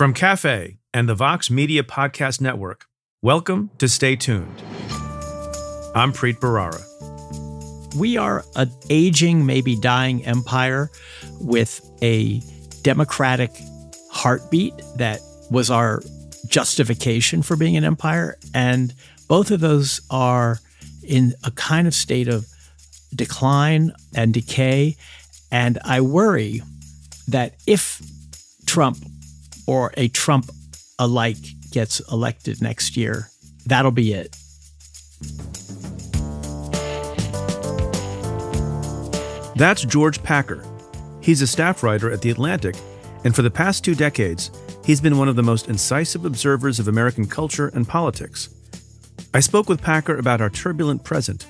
From Cafe and the Vox Media Podcast Network, welcome to Stay Tuned. I'm Preet Bharara. We are an aging, maybe dying empire with a democratic heartbeat that was our justification for being an empire. And both of those are in a kind of state of decline and decay. And I worry that if Trump or a Trump alike gets elected next year, that'll be it. That's George Packer. He's a staff writer at The Atlantic, and for the past two decades, he's been one of the most incisive observers of American culture and politics. I spoke with Packer about our turbulent present,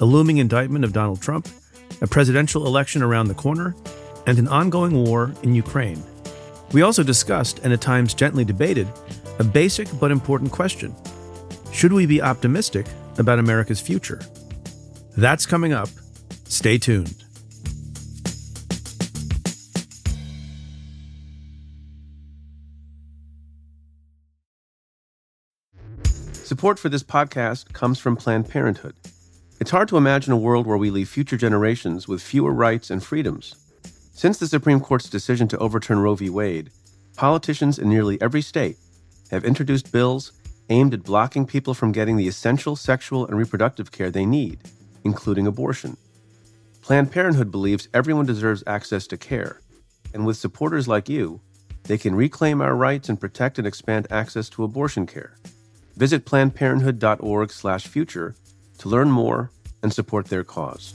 a looming indictment of Donald Trump, a presidential election around the corner, and an ongoing war in Ukraine. We also discussed, and at times gently debated, a basic but important question Should we be optimistic about America's future? That's coming up. Stay tuned. Support for this podcast comes from Planned Parenthood. It's hard to imagine a world where we leave future generations with fewer rights and freedoms. Since the Supreme Court's decision to overturn Roe v. Wade, politicians in nearly every state have introduced bills aimed at blocking people from getting the essential sexual and reproductive care they need, including abortion. Planned Parenthood believes everyone deserves access to care, and with supporters like you, they can reclaim our rights and protect and expand access to abortion care. Visit plannedparenthood.org/future to learn more and support their cause.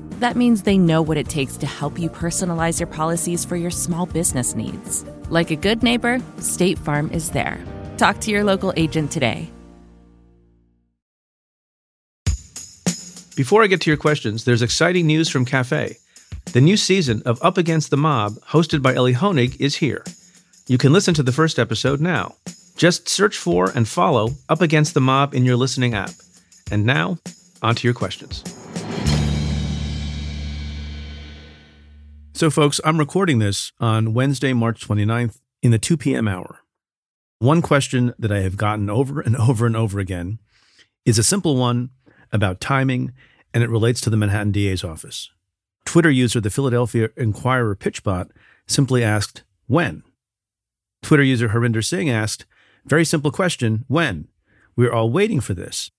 That means they know what it takes to help you personalize your policies for your small business needs. Like a good neighbor, State Farm is there. Talk to your local agent today. Before I get to your questions, there's exciting news from Cafe. The new season of Up Against the Mob, hosted by Elie Honig, is here. You can listen to the first episode now. Just search for and follow Up Against the Mob in your listening app. And now, on to your questions. So, folks, I'm recording this on Wednesday, March 29th in the 2 p.m. hour. One question that I have gotten over and over and over again is a simple one about timing, and it relates to the Manhattan DA's office. Twitter user the Philadelphia Inquirer Pitchbot simply asked, When? Twitter user Harinder Singh asked, Very simple question, when? We're all waiting for this.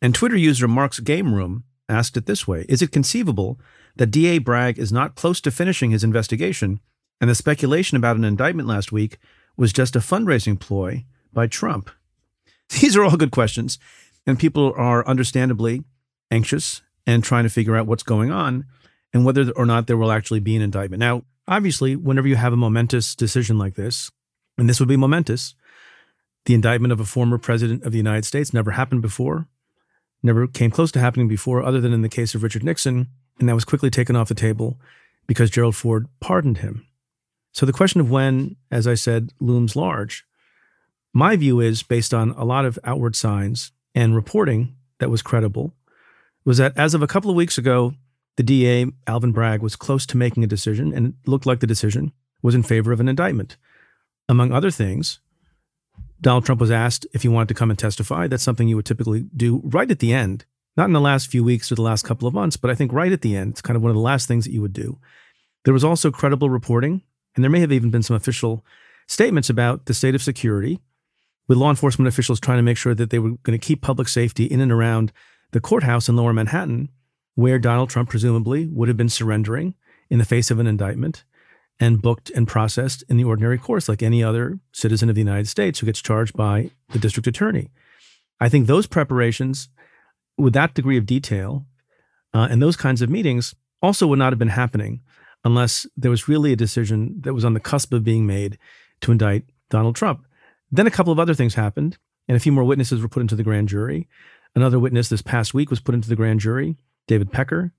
And Twitter user Mark's Game Room asked it this way Is it conceivable that DA Bragg is not close to finishing his investigation, and the speculation about an indictment last week was just a fundraising ploy by Trump? These are all good questions, and people are understandably anxious and trying to figure out what's going on and whether or not there will actually be an indictment. Now, obviously, whenever you have a momentous decision like this, and this would be momentous, the indictment of a former president of the United States never happened before never came close to happening before, other than in the case of Richard Nixon, and that was quickly taken off the table because Gerald Ford pardoned him. So the question of when, as I said, looms large. My view is, based on a lot of outward signs and reporting that was credible, was that as of a couple of weeks ago, the DA, Alvin Bragg, was close to making a decision, and it looked like the decision was in favor of an indictment. Among other things, Donald Trump was asked if he wanted to come and testify. That's something you would typically do right at the end, not in the last few weeks or the last couple of months, but I think right at the end. It's kind of one of the last things that you would do. There was also credible reporting, and there may have even been some official statements about the state of security, with law enforcement officials trying to make sure that they were going to keep public safety in and around the courthouse in lower Manhattan, where Donald Trump presumably would have been surrendering in the face of an indictment and booked and processed in the ordinary course, like any other citizen of the United States who gets charged by the district attorney. I think those preparations, with that degree of detail uh, and those kinds of meetings, also would not have been happening unless there was really a decision that was on the cusp of being made to indict Donald Trump. Then a couple of other things happened, and a few more witnesses were put into the grand jury. Another witness this past week was put into the grand jury, David Pecker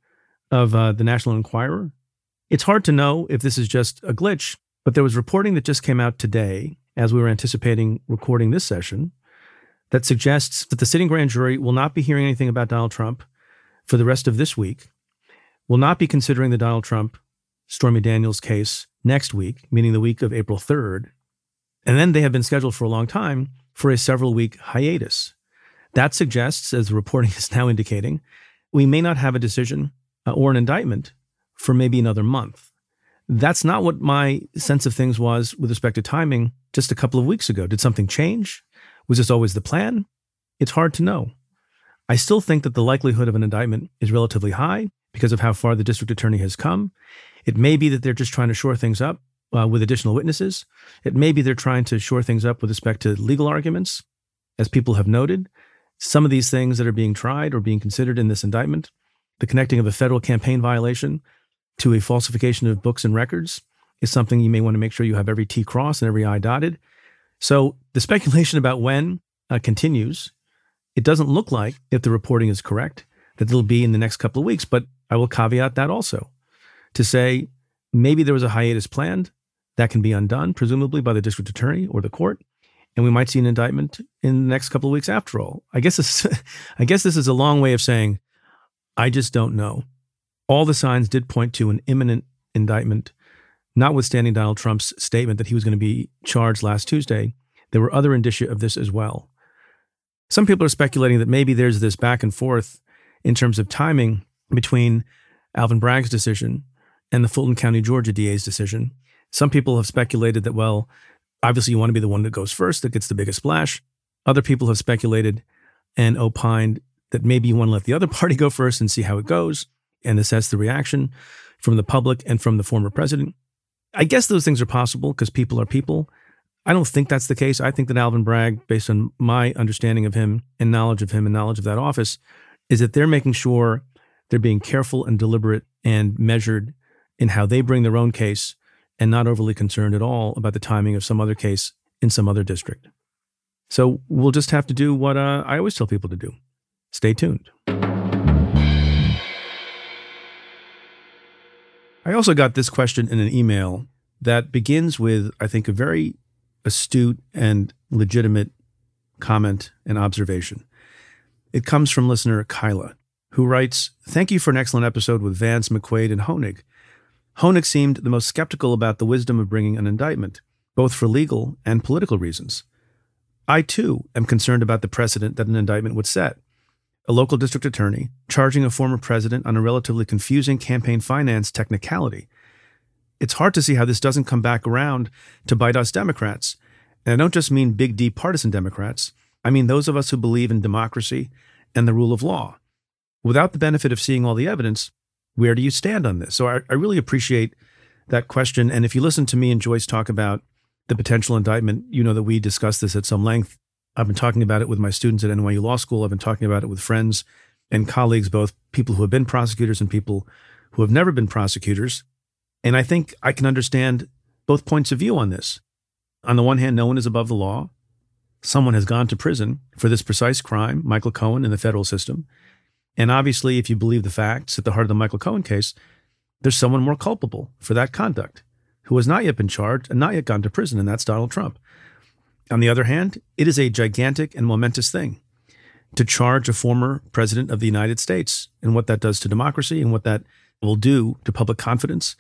of uh, the National Enquirer. It's hard to know if this is just a glitch, but there was reporting that just came out today as we were anticipating recording this session that suggests that the sitting grand jury will not be hearing anything about Donald Trump for the rest of this week, will not be considering the Donald Trump Stormy Daniels case next week, meaning the week of April 3rd. And then they have been scheduled for a long time for a several week hiatus. That suggests, as the reporting is now indicating, we may not have a decision uh, or an indictment for maybe another month. That's not what my sense of things was with respect to timing just a couple of weeks ago. Did something change? Was this always the plan? It's hard to know. I still think that the likelihood of an indictment is relatively high because of how far the district attorney has come. It may be that they're just trying to shore things up uh, with additional witnesses. It may be they're trying to shore things up with respect to legal arguments. As people have noted, some of these things that are being tried or being considered in this indictment, the connecting of a federal campaign violation to a falsification of books and records, is something you may want to make sure you have every T crossed and every I dotted. So the speculation about when uh, continues. It doesn't look like, if the reporting is correct, that it'll be in the next couple of weeks, but I will caveat that also to say maybe there was a hiatus planned that can be undone, presumably by the district attorney or the court, and we might see an indictment in the next couple of weeks after all. I guess this, I guess this is a long way of saying I just don't know. All the signs did point to an imminent indictment Notwithstanding Donald Trump's statement that he was going to be charged last Tuesday, there were other indicia of this as well. Some people are speculating that maybe there's this back and forth in terms of timing between Alvin Bragg's decision and the Fulton County, Georgia DA's decision. Some people have speculated that, well, obviously you want to be the one that goes first, that gets the biggest splash. Other people have speculated and opined that maybe you want to let the other party go first and see how it goes and assess the reaction from the public and from the former president. I guess those things are possible because people are people. I don't think that's the case. I think that Alvin Bragg, based on my understanding of him and knowledge of him and knowledge of that office, is that they're making sure they're being careful and deliberate and measured in how they bring their own case and not overly concerned at all about the timing of some other case in some other district. So we'll just have to do what uh, I always tell people to do stay tuned. I also got this question in an email that begins with, I think, a very astute and legitimate comment and observation. It comes from listener Kyla, who writes Thank you for an excellent episode with Vance, McQuade, and Honig. Honig seemed the most skeptical about the wisdom of bringing an indictment, both for legal and political reasons. I, too, am concerned about the precedent that an indictment would set a local district attorney, charging a former president on a relatively confusing campaign finance technicality. It's hard to see how this doesn't come back around to bite us Democrats. And I don't just mean big D partisan Democrats, I mean those of us who believe in democracy and the rule of law. Without the benefit of seeing all the evidence, where do you stand on this? So I, I really appreciate that question. And if you listen to me and Joyce talk about the potential indictment, you know that we discussed this at some length I've been talking about it with my students at NYU Law School. I've been talking about it with friends and colleagues, both people who have been prosecutors and people who have never been prosecutors. And I think I can understand both points of view on this. On the one hand, no one is above the law. Someone has gone to prison for this precise crime, Michael Cohen, in the federal system. And obviously, if you believe the facts at the heart of the Michael Cohen case, there's someone more culpable for that conduct who has not yet been charged and not yet gone to prison, and that's Donald Trump. On the other hand, it is a gigantic and momentous thing to charge a former president of the United States and what that does to democracy and what that will do to public confidence,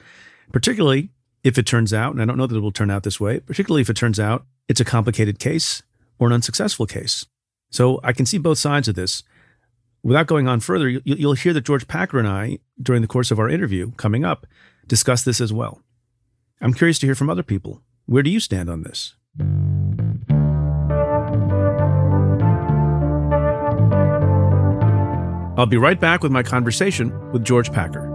particularly if it turns out, and I don't know that it will turn out this way, particularly if it turns out it's a complicated case or an unsuccessful case. So I can see both sides of this. Without going on further, you'll hear that George Packer and I, during the course of our interview coming up, discuss this as well. I'm curious to hear from other people. Where do you stand on this? I'll be right back with my conversation with George Packer.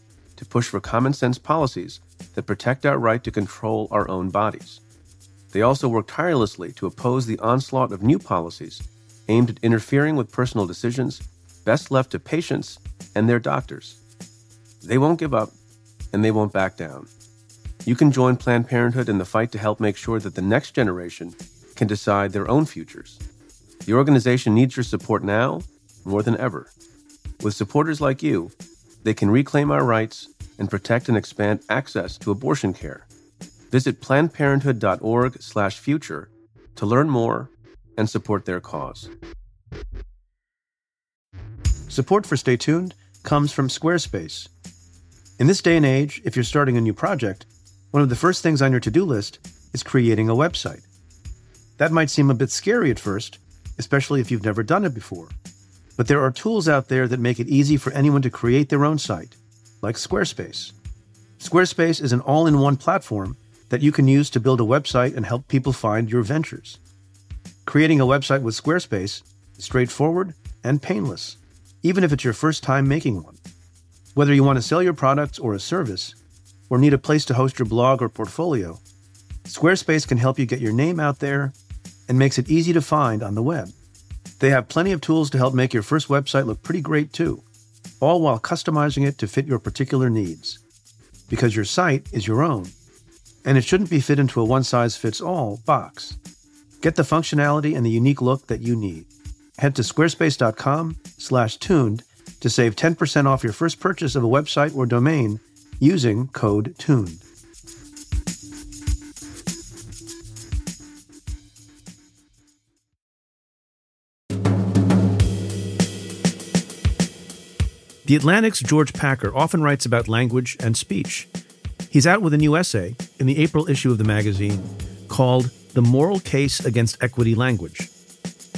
to push for common sense policies that protect our right to control our own bodies. They also work tirelessly to oppose the onslaught of new policies aimed at interfering with personal decisions best left to patients and their doctors. They won't give up, and they won't back down. You can join Planned Parenthood in the fight to help make sure that the next generation can decide their own futures. The organization needs your support now more than ever. With supporters like you, they can reclaim our rights and protect and expand access to abortion care. Visit plannedparenthood.org/future to learn more and support their cause. Support for Stay Tuned comes from Squarespace. In this day and age, if you're starting a new project, one of the first things on your to do list is creating a website. That might seem a bit scary at first, especially if you've never done it before. But there are tools out there that make it easy for anyone to create their own site, like Squarespace. Squarespace is an all in one platform that you can use to build a website and help people find your ventures. Creating a website with Squarespace is straightforward and painless, even if it's your first time making one. Whether you want to sell your products or a service, or need a place to host your blog or portfolio, Squarespace can help you get your name out there and makes it easy to find on the web. They have plenty of tools to help make your first website look pretty great too, all while customizing it to fit your particular needs. Because your site is your own, and it shouldn't be fit into a one size fits all box. Get the functionality and the unique look that you need. Head to squarespace.com/tuned to save 10% off your first purchase of a website or domain using code TUNED. The Atlantic's George Packer often writes about language and speech. He's out with a new essay in the April issue of the magazine called The Moral Case Against Equity Language.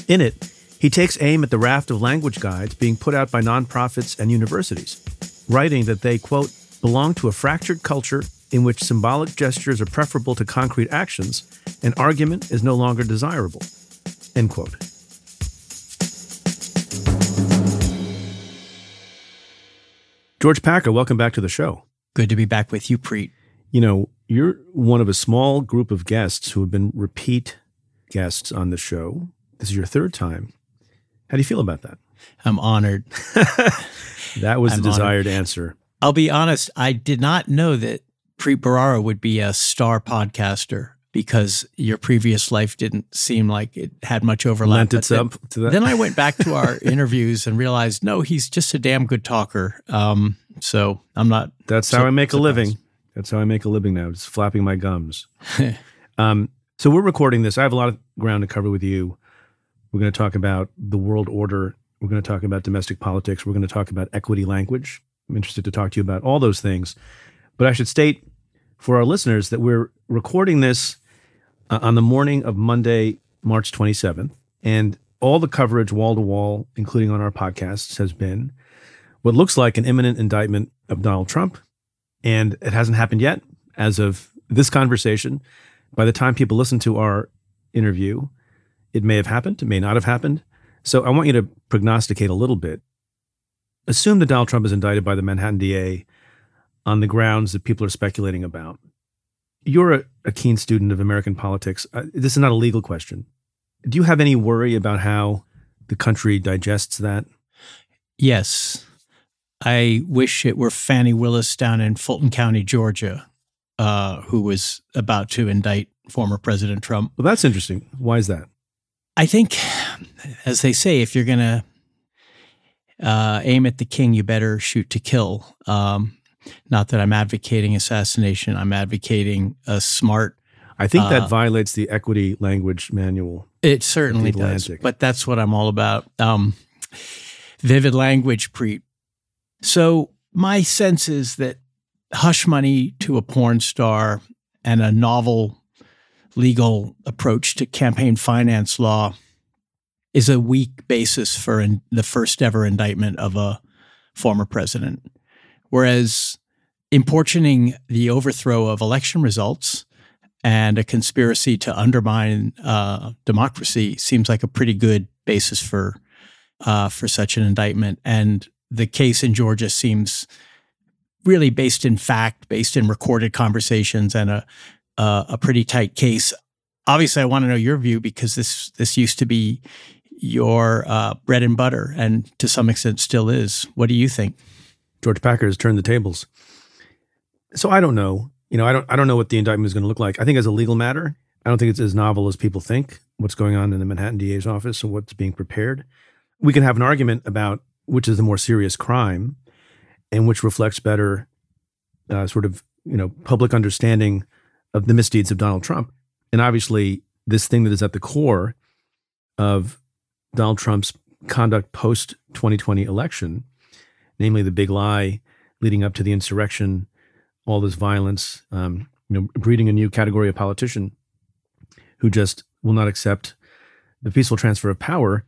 In it, he takes aim at the raft of language guides being put out by nonprofits and universities, writing that they, quote, belong to a fractured culture in which symbolic gestures are preferable to concrete actions and argument is no longer desirable, end quote. George Packer, welcome back to the show. Good to be back with you, Preet. You know, you're one of a small group of guests who have been repeat guests on the show. This is your third time. How do you feel about that? I'm honored. that was I'm the desired honored. answer. I'll be honest, I did not know that Preet Bharara would be a star podcaster because your previous life didn't seem like it had much overlap. Lent itself then, to that. then I went back to our interviews and realized, no, he's just a damn good talker. Um, so I'm not. That's so how I make a living. That's how I make a living now, just flapping my gums. um, so we're recording this. I have a lot of ground to cover with you. We're going to talk about the world order. We're going to talk about domestic politics. We're going to talk about equity language. I'm interested to talk to you about all those things. But I should state for our listeners that we're recording this uh, on the morning of Monday, March 27th. And all the coverage, wall to wall, including on our podcasts, has been what looks like an imminent indictment of Donald Trump. And it hasn't happened yet as of this conversation. By the time people listen to our interview, it may have happened, it may not have happened. So I want you to prognosticate a little bit. Assume that Donald Trump is indicted by the Manhattan DA on the grounds that people are speculating about. You're a, a keen student of American politics. Uh, this is not a legal question. Do you have any worry about how the country digests that? Yes. I wish it were Fani Willis down in Fulton County, Georgia, uh, who was about to indict former President Trump. Well, that's interesting. Why is that? I think, as they say, if you're going to uh, aim at the king, you better shoot to kill. Um, not that I'm advocating assassination, I'm advocating a smart. I think that Uh, violates the equity language manual. It certainly does, but that's what I'm all about. Um, vivid language, Preet. So my sense is that hush money to a porn star and a novel legal approach to campaign finance law is a weak basis for in, the first ever indictment of a former president. Whereas importuning the overthrow of election results and a conspiracy to undermine uh, democracy seems like a pretty good basis for uh, for such an indictment. And the case in Georgia seems really based in fact, based in recorded conversations, and a uh, a pretty tight case. Obviously, I want to know your view because this this used to be your uh, bread and butter, and to some extent still is. What do you think? George Packer has turned the tables. So I don't know. You know, I don't. I don't know what the indictment is going to look like. I think as a legal matter, I don't think it's as novel as people think. What's going on in the Manhattan DA's office and what's being prepared. We can have an argument about which is the more serious crime, and which reflects better, uh, sort of you know, public understanding of the misdeeds of Donald Trump. And obviously, this thing that is at the core of Donald Trump's conduct post 2020 election, namely the big lie leading up to the insurrection, all this violence, um, you know, breeding a new category of politician who just will not accept the peaceful transfer of power.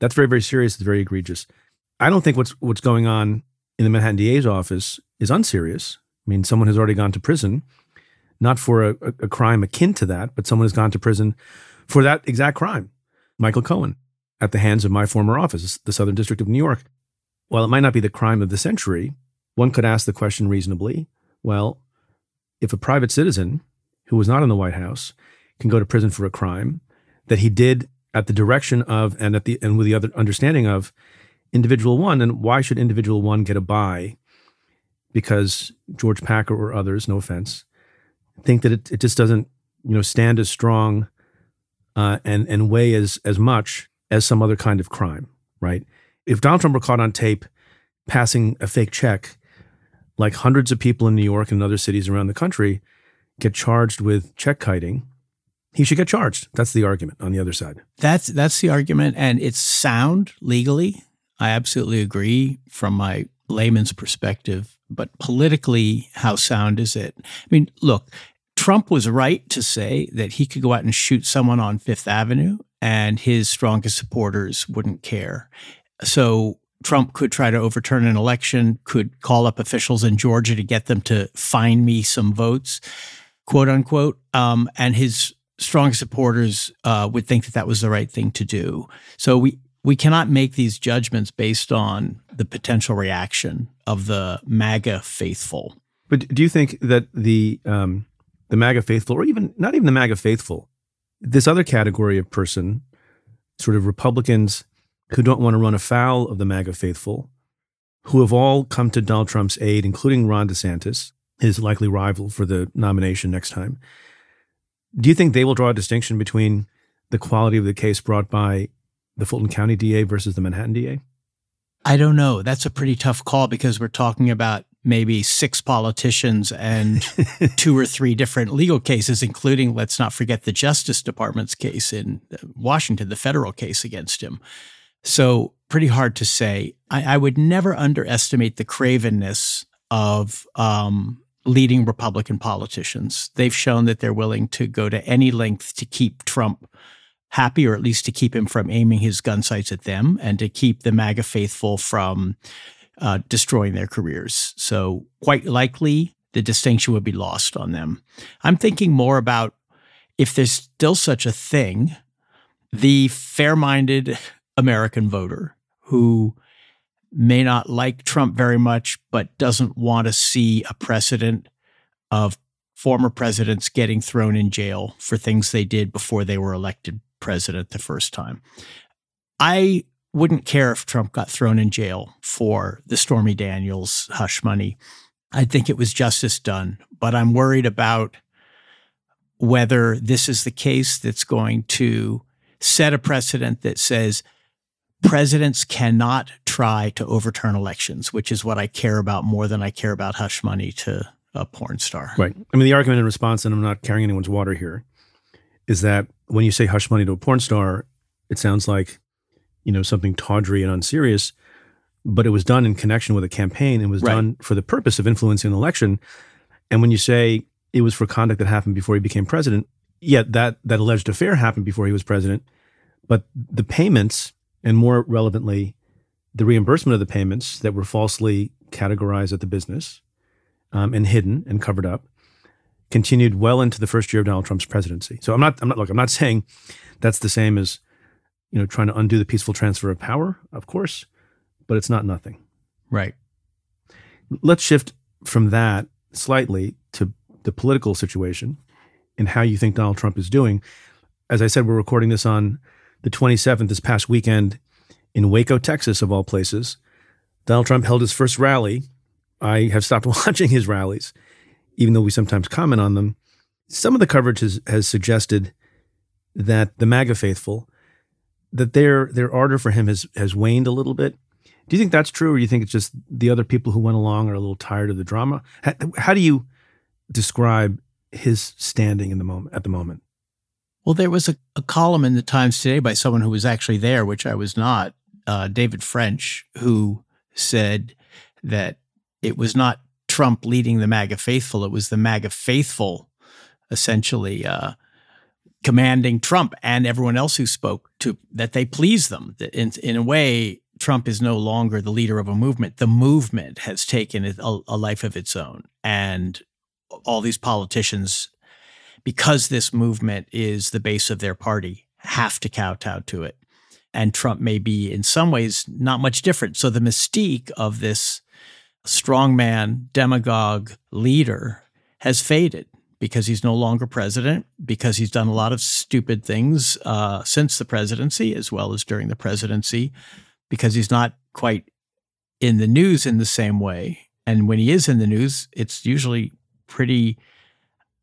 That's very, very serious. It's very egregious. I don't think what's what's going on in the Manhattan DA's office is unserious. I mean, someone has already gone to prison not for a, a crime akin to that, but someone has gone to prison for that exact crime. Michael Cohen, at the hands of my former office, the Southern District of New York. While it might not be the crime of the century, one could ask the question reasonably well, if a private citizen who was not in the White House can go to prison for a crime that he did at the direction of and at the and with the other understanding of individual one, then why should individual one get a bye because George Packer or others, no offense, think that it, it just doesn't you know stand as strong uh, and and weigh as as much as some other kind of crime, right? If Donald Trump were caught on tape passing a fake check, like hundreds of people in New York and other cities around the country get charged with check kiting, he should get charged. That's the argument on the other side. That's that's the argument, and it's sound legally. I absolutely agree from my layman's perspective. But politically, how sound is it? I mean, look, Trump was right to say that he could go out and shoot someone on Fifth Avenue and his strongest supporters wouldn't care. So Trump could try to overturn an election, could call up officials in Georgia to get them to find me some votes, quote unquote. Um, and his strongest supporters uh, would think that that was the right thing to do. So we we cannot make these judgments based on the potential reaction of the MAGA faithful. But do you think that the um, the MAGA faithful, or even not even the MAGA faithful, this other category of person, sort of Republicans who don't want to run afoul of the MAGA faithful, who have all come to Donald Trump's aid, including Ron DeSantis, his likely rival for the nomination next time. Do you think they will draw a distinction between the quality of the case brought by the Fulton County DA versus the Manhattan DA? I don't know. That's a pretty tough call because we're talking about maybe six politicians and two or three different legal cases, including, let's not forget, the Justice Department's case in uh, Washington, the federal case against him. So, pretty hard to say. I, I would never underestimate the cravenness of um, leading Republican politicians. They've shown that they're willing to go to any length to keep Trump happy, or at least to keep him from aiming his gun sights at them and to keep the MAGA faithful from uh, destroying their careers. So, quite likely, the distinction would be lost on them. I'm thinking more about if there's still such a thing, the fair minded American voter who may not like Trump very much, but doesn't want to see a precedent of former presidents getting thrown in jail for things they did before they were elected president the first time. I wouldn't care if Trump got thrown in jail for the Stormy Daniels hush money. I think it was justice done, but I'm worried about whether this is the case that's going to set a precedent that says presidents cannot try to overturn elections, which is what I care about more than I care about hush money to a porn star. Right. I mean, the argument in response, and I'm not carrying anyone's water here, is that when you say hush money to a porn star, it sounds like, you know, something tawdry and unserious, but it was done in connection with a campaign and was right. done for the purpose of influencing an election. And when you say it was for conduct that happened before he became president, yet that that alleged affair happened before he was president, but the payments and more relevantly, the reimbursement of the payments that were falsely categorized at the business um, and hidden and covered up continued well into the first year of Donald Trump's presidency. So I'm not, I'm not, look, I'm not saying that's the same as, you know, trying to undo the peaceful transfer of power, of course, but it's not nothing. Right. Let's shift from that slightly to the political situation and how you think Donald Trump is doing. As I said, we're recording this on the 27th, this past weekend in Waco, Texas, of all places. Donald Trump held his first rally. I have stopped watching his rallies, even though we sometimes comment on them. Some of the coverage has, has suggested that the MAGA faithful, that their their ardor for him has has waned a little bit. Do you think that's true, or do you think it's just the other people who went along are a little tired of the drama? How, how do you describe his standing in the moment at the moment? Well, there was a, a, column in the Times today by someone who was actually there, which I was not, uh, David French, who said that it was not Trump leading the MAGA faithful, it was the MAGA faithful essentially uh, commanding Trump and everyone else who spoke to that they please them. In, in a way, Trump is no longer the leader of a movement. The movement has taken a, a life of its own. And all these politicians, because this movement is the base of their party, have to kowtow to it. And Trump may be, in some ways, not much different. So the mystique of this strongman, demagogue leader has faded because he's no longer president, because he's done a lot of stupid things uh, since the presidency, as well as during the presidency, because he's not quite in the news in the same way. And when he is in the news, it's usually pretty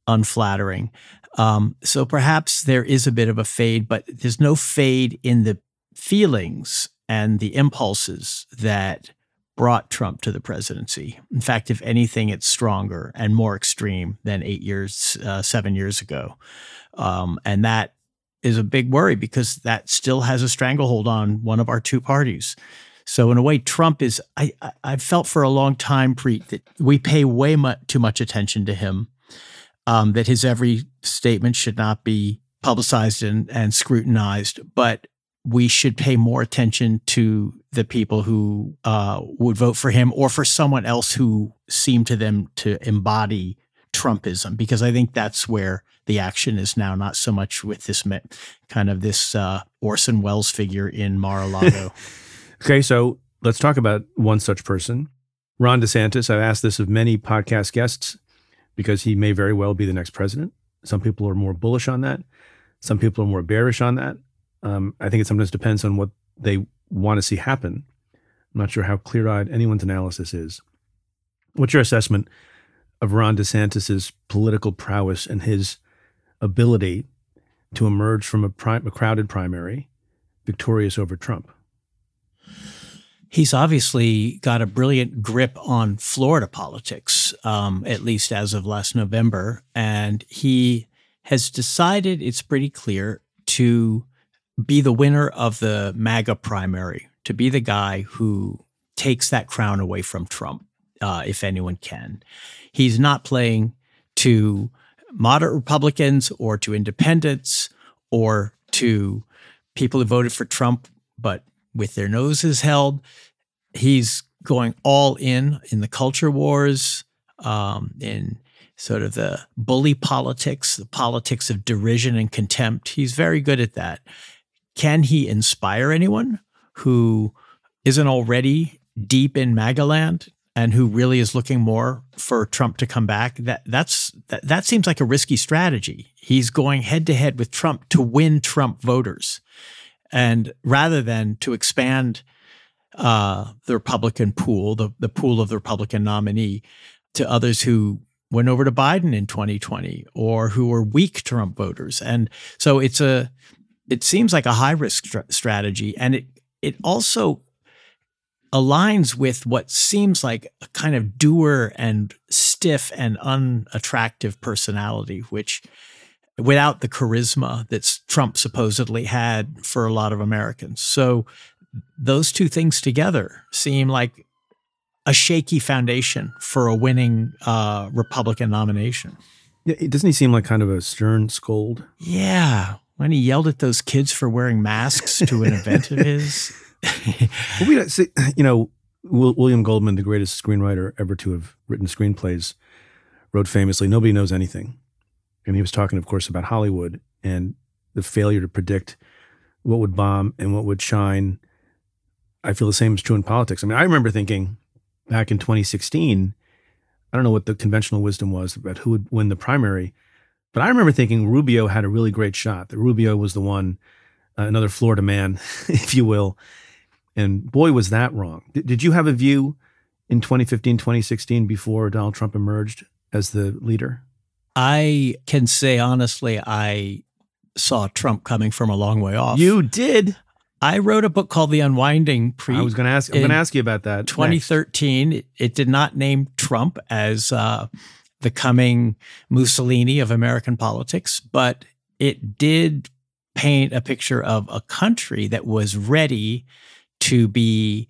unflattering. Um, so perhaps there is a bit of a fade, but there's no fade in the feelings and the impulses that brought Trump to the presidency. In fact, if anything, it's stronger and more extreme than eight years, uh, seven years ago. Um, and that is a big worry because that still has a stranglehold on one of our two parties. So in a way, Trump is. I I felt for a long time, Preet, that we pay way much, too much attention to him. Um, that his every statement should not be publicized and, and scrutinized, but we should pay more attention to the people who uh, would vote for him or for someone else who seemed to them to embody Trumpism, because I think that's where the action is now, not so much with this kind of this uh, Orson Welles figure in Mar-a-Lago. Okay, so let's talk about one such person, Ron DeSantis. I've asked this of many podcast guests because he may very well be the next president. Some people are more bullish on that. Some people are more bearish on that. Um, I think it sometimes depends on what they want to see happen. I'm not sure how clear eyed anyone's analysis is. What's your assessment of Ron DeSantis's political prowess and his ability to emerge from a, pri- a crowded primary victorious over Trump? He's obviously got a brilliant grip on Florida politics, um, at least as of last November. And he has decided it's pretty clear to be the winner of the MAGA primary, to be the guy who takes that crown away from Trump, uh, if anyone can. He's not playing to moderate Republicans or to independents or to people who voted for Trump but with their noses held. He's going all in in the culture wars, um, in sort of the bully politics, the politics of derision and contempt. He's very good at that. Can he inspire anyone who isn't already deep in Magaland and who really is looking more for Trump to come back? That that's that, that seems like a risky strategy. He's going head to head with Trump to win Trump voters. And rather than to expand uh, the Republican pool, the, the pool of the Republican nominee, to others who went over to Biden in 2020 or who were weak Trump voters. And so it's a, it seems like a high risk strategy. And it, it also aligns with what seems like a kind of doer and stiff and unattractive personality, which without the charisma that Trump supposedly had for a lot of Americans. So those two things together seem like a shaky foundation for a winning uh, Republican nomination. Yeah, doesn't he seem like kind of a stern scold? Yeah, when he yelled at those kids for wearing masks to an event of his. well, we see, you know, William Goldman, the greatest screenwriter ever to have written screenplays, wrote famously, Nobody knows anything. And he was talking, of course, about Hollywood and the failure to predict what would bomb and what would shine. I feel the same is true in politics. I mean, I remember thinking back in 2016, I don't know what the conventional wisdom was about who would win the primary, but I remember thinking Rubio had a really great shot, that Rubio was the one, uh, another Florida man, if you will. And boy, was that wrong. D- did you have a view in 2015, 2016 before Donald Trump emerged as the leader? I can say honestly, I saw Trump coming from a long way off. You did. I wrote a book called The Unwinding pre I was going to ask. I'm going to ask you about that. 2013. It, it, did not name Trump as uh, the coming Mussolini of American politics, but it did paint a picture of a country that was ready to be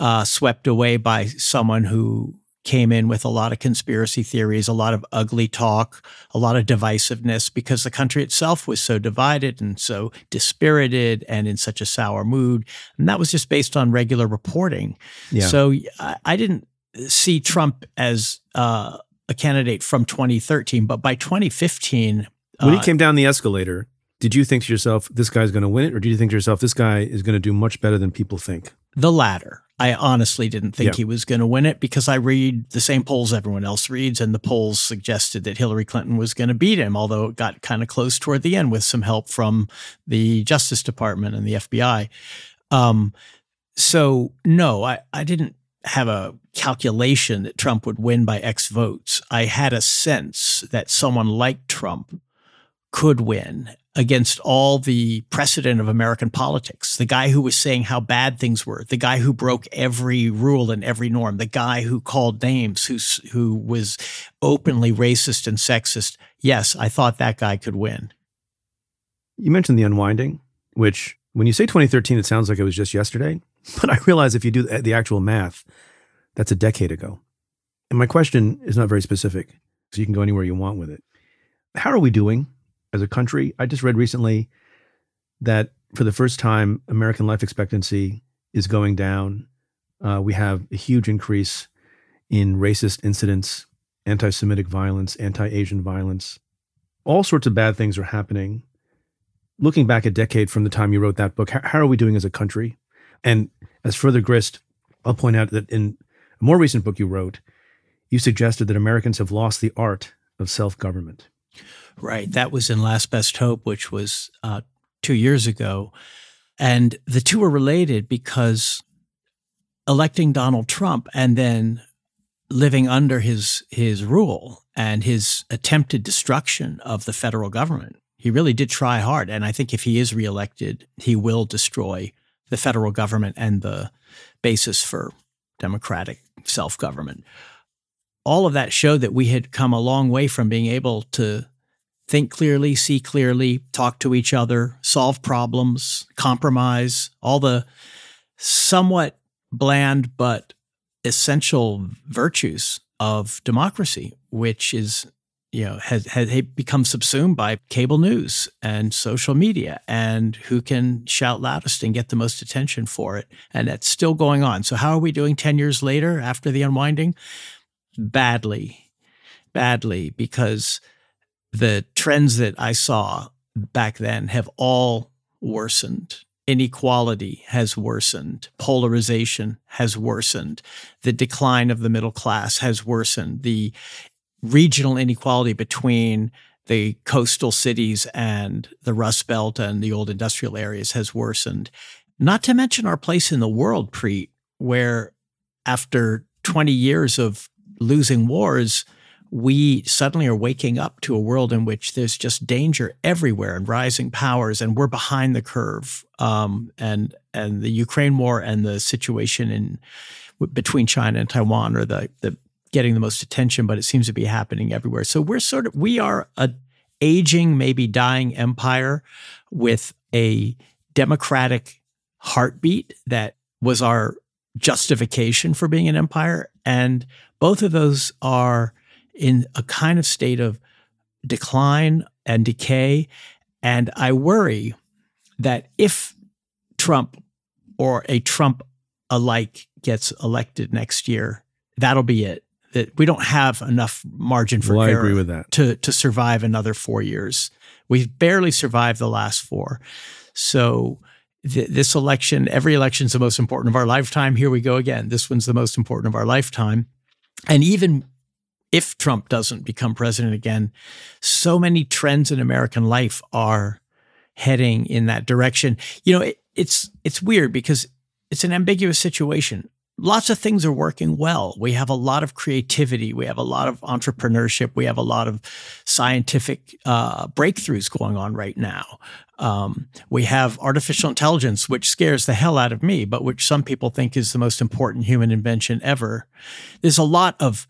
uh, swept away by someone who came in with a lot of conspiracy theories, a lot of ugly talk, a lot of divisiveness because the country itself was so divided and so dispirited and in such a sour mood. And that was just based on regular reporting. Yeah. So I, I didn't see Trump as uh, a candidate from 2013, but by 2015, when he uh, came down the escalator, did you think to yourself, this guy's going to win it? Or did you think to yourself, this guy is going to do much better than people think? The latter. I honestly didn't think yeah. he was going to win it because I read the same polls everyone else reads, and the polls suggested that Hillary Clinton was going to beat him, although it got kind of close toward the end with some help from the Justice Department and the FBI. Um, so, no, I, I didn't have a calculation that Trump would win by X votes. I had a sense that someone like Trump could win against all the precedent of American politics. The guy who was saying how bad things were, the guy who broke every rule and every norm, the guy who called names, who who was openly racist and sexist. Yes, I thought that guy could win. You mentioned the unwinding, which when you say 2013, it sounds like it was just yesterday. But I realize if you do the actual math, that's a decade ago. And my question is not very specific, so you can go anywhere you want with it. How are we doing as a country. I just read recently that for the first time, American life expectancy is going down. Uh, we have a huge increase in racist incidents, anti Semitic violence, anti Asian violence. All sorts of bad things are happening. Looking back a decade from the time you wrote that book, how, how are we doing as a country? And as further grist, I'll point out that in a more recent book you wrote, you suggested that Americans have lost the art of self government. Right. That was in Last Best Hope, which was uh, two years ago. And the two are related because electing Donald Trump and then living under his his rule and his attempted destruction of the federal government. He really did try hard. And I think if he is reelected, he will destroy the federal government and the basis for democratic self government. All of that showed that we had come a long way from being able to think clearly, see clearly, talk to each other, solve problems, compromise, all the somewhat bland but essential virtues of democracy, which is you know has, has become subsumed by cable news and social media and who can shout loudest and get the most attention for it. And that's still going on. So how are we doing 10 years later after the unwinding badly badly because the trends that I saw back then have all worsened. Inequality has worsened. Polarization has worsened. The decline of the middle class has worsened. The regional inequality between the coastal cities and the Rust Belt and the old industrial areas has worsened. Not to mention our place in the world, Preet, where after 20 years of losing wars, we suddenly are waking up to a world in which there's just danger everywhere and rising powers, and we're behind the curve. Um, and and the Ukraine war and the situation in between China and Taiwan are the the getting the most attention, but it seems to be happening everywhere. So we're sort of we are a aging, maybe dying empire with a democratic heartbeat that was our justification for being an empire, and both of those are in a kind of state of decline and decay. And I worry that if Trump or a Trump alike gets elected next year, that'll be it. that we don't have enough margin for well, I error agree with that. to to survive another four years. We've barely survived the last four. So th- this election, every election is the most important of our lifetime. Here we go again. This one's the most important of our lifetime. And even if Trump doesn't become president again, so many trends in American life are heading in that direction. You know, it, it's it's weird because it's an ambiguous situation lots of things are working well. We have a lot of creativity. We have a lot of entrepreneurship. We have a lot of scientific uh, breakthroughs going on right now. Um, we have artificial intelligence, which scares the hell out of me, but which some people think is the most important human invention ever. There's a lot of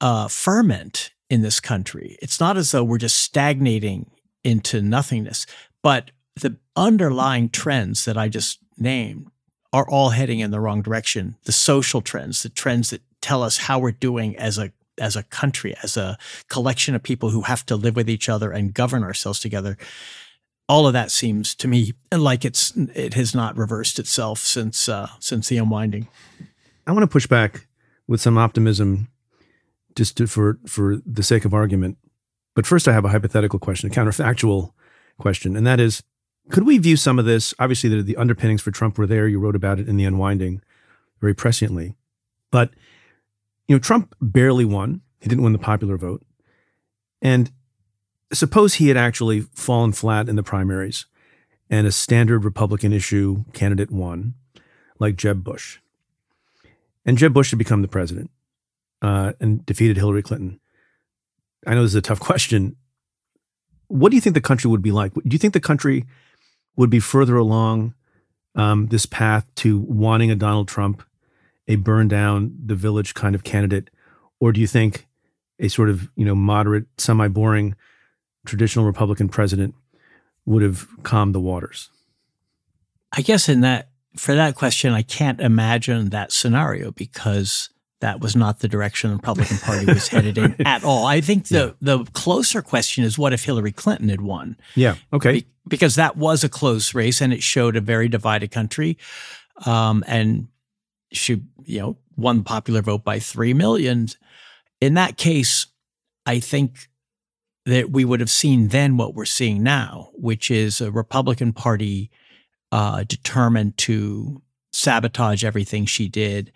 uh, ferment in this country. It's not as though we're just stagnating into nothingness, but the underlying trends that I just named are all heading in the wrong direction. The social trends, the trends that tell us how we're doing as a as a country, as a collection of people who have to live with each other and govern ourselves together. All of that seems to me like it's it has not reversed itself since uh, since the unwinding. I want to push back with some optimism, just to, for for the sake of argument. But first, I have a hypothetical question, a counterfactual question, and that is: could we view some of this? Obviously, the, the underpinnings for Trump were there. You wrote about it in the unwinding very presciently. But, you know, Trump barely won. He didn't win the popular vote. And suppose he had actually fallen flat in the primaries and a standard Republican issue candidate won, like Jeb Bush. And Jeb Bush had become the president uh, and defeated Hillary Clinton. I know this is a tough question. What do you think the country would be like? Do you think the country would be further along um, this path to wanting a Donald Trump, a burn down the village kind of candidate, or do you think a sort of you know moderate, semi boring, traditional Republican president would have calmed the waters? I guess in that for that question, I can't imagine that scenario because that was not the direction the Republican Party was headed in at all. I think the yeah. the closer question is what if Hillary Clinton had won? Yeah. Okay. Be- because that was a close race and it showed a very divided country. Um, and she, you know, won the popular vote by three million. In that case, I think that we would have seen then what we're seeing now, which is a Republican Party uh, determined to sabotage everything she did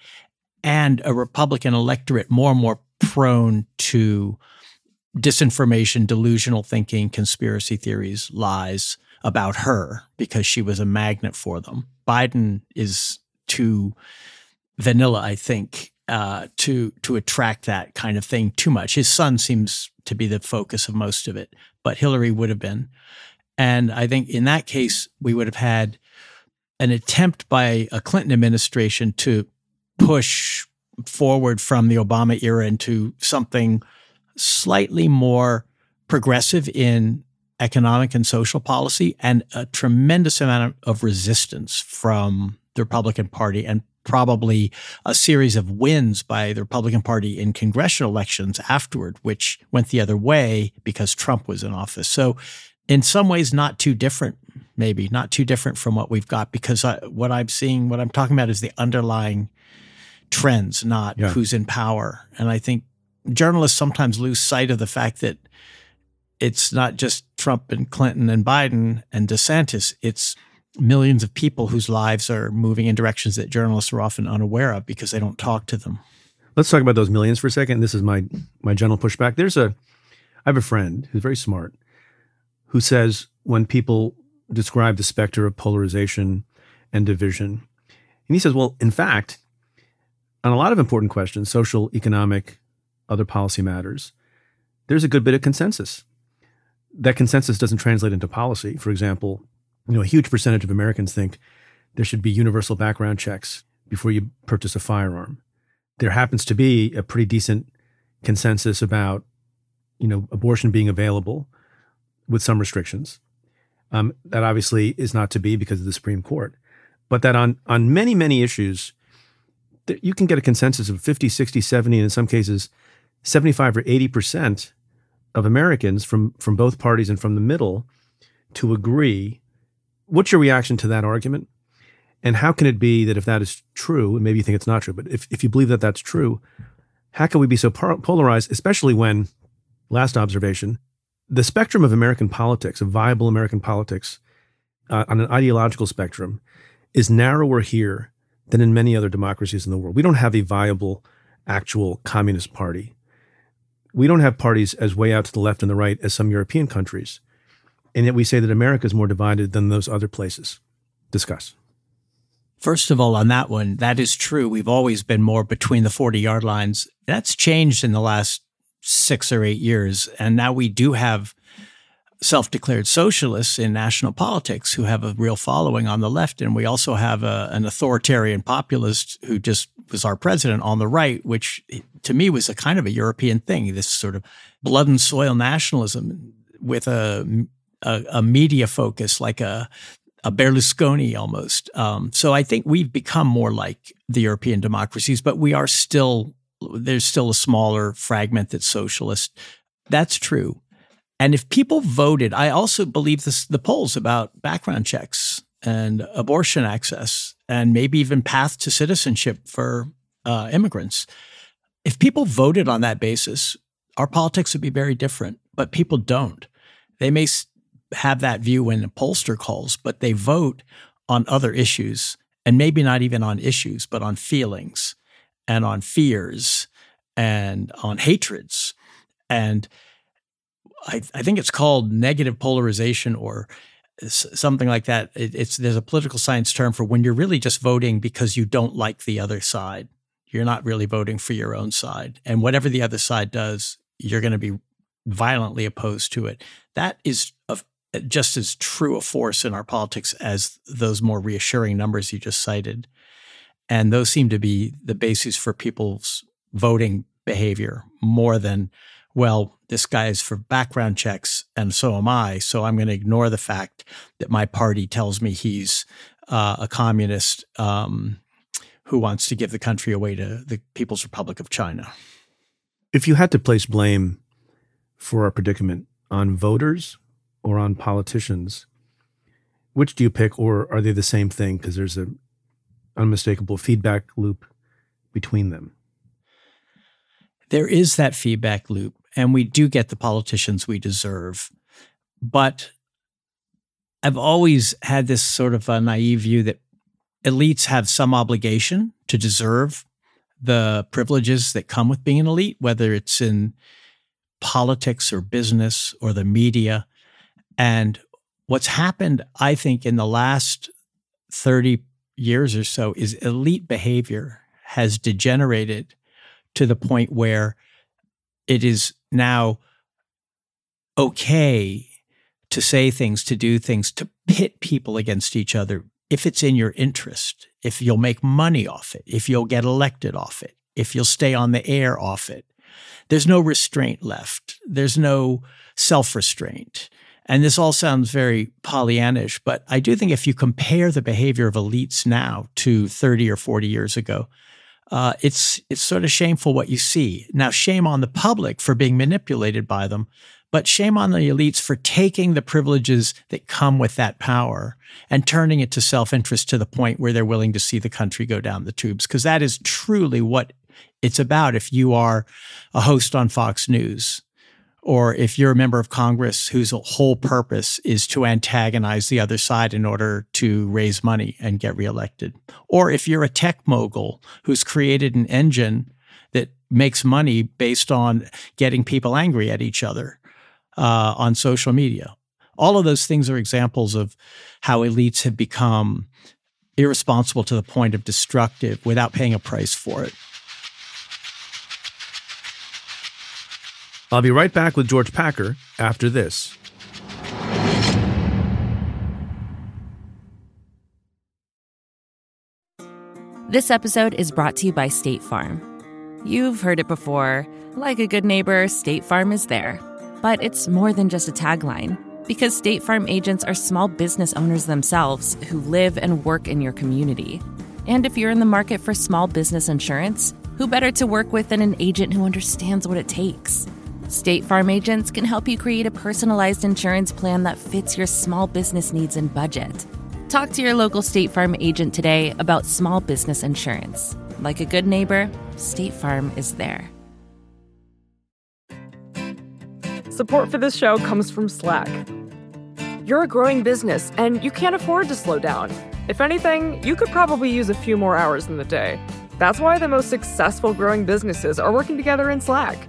and a Republican electorate more and more prone to disinformation, delusional thinking, conspiracy theories, lies about her because she was a magnet for them. Biden is too vanilla, I think, uh, to to attract that kind of thing too much. His son seems to be the focus of most of it, but Hillary would have been. And I think in that case, we would have had an attempt by a Clinton administration to push forward from the Obama era into something slightly more progressive in economic and social policy and a tremendous amount of resistance from the Republican Party and probably a series of wins by the Republican Party in congressional elections afterward, which went the other way because Trump was in office. So, in some ways, not too different, maybe not too different from what we've got, because I, what I'm seeing, what I'm talking about is the underlying trends, not yeah. who's in power. And I think journalists sometimes lose sight of the fact that it's not just Trump and Clinton and Biden and DeSantis. It's millions of people whose lives are moving in directions that journalists are often unaware of because they don't talk to them. Let's talk about those millions for a second. This is my my general pushback. There's a I have a friend who's very smart who says when people describe the specter of polarization and division, and he says, well, in fact, on a lot of important questions, social, economic, other policy matters, there's a good bit of consensus. That consensus doesn't translate into policy. For example, you know, a huge percentage of Americans think there should be universal background checks before you purchase a firearm. There happens to be a pretty decent consensus about, you know, abortion being available with some restrictions. Um, that obviously is not to be because of the Supreme Court, but that on on many many issues, you can get a consensus of 50, 60, 70, and in some cases, 75 or 80% of Americans from, from both parties and from the middle to agree. What's your reaction to that argument? And how can it be that if that is true, and maybe you think it's not true, but if, if you believe that that's true, How can we be so polarized, especially when, last observation, the spectrum of American politics, of viable American politics, uh, on an ideological spectrum, is narrower here than in many other democracies in the world. We don't have a viable, actual communist party. We don't have parties as way out to the left and the right as some European countries. And yet we say that America is more divided than those other places. Discuss. First of all, on that one, that is true. We've always been more between the 40 yard lines. That's changed in the last six or eight years. And now we do have self declared socialists in national politics who have a real following on the left. And we also have a, an authoritarian populist who just was our president on the right, which to me was a kind of a European thing, this sort of blood and soil nationalism with a, a, a media focus like a, a Berlusconi almost. Um, so I think we've become more like the European democracies, but we are still, there's still a smaller fragment that's socialist. That's true. And if people voted, I also believe this, the polls about background checks and abortion access and maybe even path to citizenship for uh, immigrants. If people voted on that basis, our politics would be very different, but people don't. They may have that view when a pollster calls, but they vote on other issues and maybe not even on issues, but on feelings and on fears and on hatreds. And I, I think it's called negative polarization or something like that. It, it's there's a political science term for when you're really just voting because you don't like the other side. You're not really voting for your own side, and whatever the other side does, you're going to be violently opposed to it. That is just as true a force in our politics as those more reassuring numbers you just cited, and those seem to be the basis for people's voting behavior more than well, this guy is for background checks, and so am I. So I'm going to ignore the fact that my party tells me he's uh, a communist um, who wants to give the country away to the People's Republic of China. If you had to place blame for our predicament on voters or on politicians, which do you pick, or are they the same thing? Because there's an unmistakable feedback loop between them. There is that feedback loop and we do get the politicians we deserve. But I've always had this sort of a naive view that elites have some obligation to deserve the privileges that come with being an elite, whether it's in politics or business or the media. And what's happened, I think, in the last 30 years or so is elite behavior has degenerated to the point where it is now okay to say things, to do things, to pit people against each other if it's in your interest, if you'll make money off it, if you'll get elected off it, if you'll stay on the air off it. There's no restraint left. There's no self restraint. And this all sounds very Pollyannish, but I do think if you compare the behavior of elites now to 30 or 40 years ago, uh, it's it's sort of shameful what you see. Now, shame on the public for being manipulated by them, but shame on the elites for taking the privileges that come with that power and turning it to self interest to the point where they're willing to see the country go down the tubes. Because that is truly what it's about. If you are a host on Fox News, or if you're a member of Congress whose whole purpose is to antagonize the other side in order to raise money and get reelected, or if you're a tech mogul who's created an engine that makes money based on getting people angry at each other uh, on social media. All of those things are examples of how elites have become irresponsible to the point of destructive without paying a price for it. I'll be right back with George Packer after this. This episode is brought to you by State Farm. You've heard it before. Like a good neighbor, State Farm is there. But it's more than just a tagline, because State Farm agents are small business owners themselves who live and work in your community. And if you're in the market for small business insurance, who better to work with than an agent who understands what it takes? State Farm agents can help you create a personalized insurance plan that fits your small business needs and budget. Talk to your local State Farm agent today about small business insurance. Like a good neighbor, State Farm is there. Support for this show comes from Slack. You're a growing business and you can't afford to slow down. If anything, you could probably use a few more hours in the day. That's why the most successful growing businesses are working together in Slack.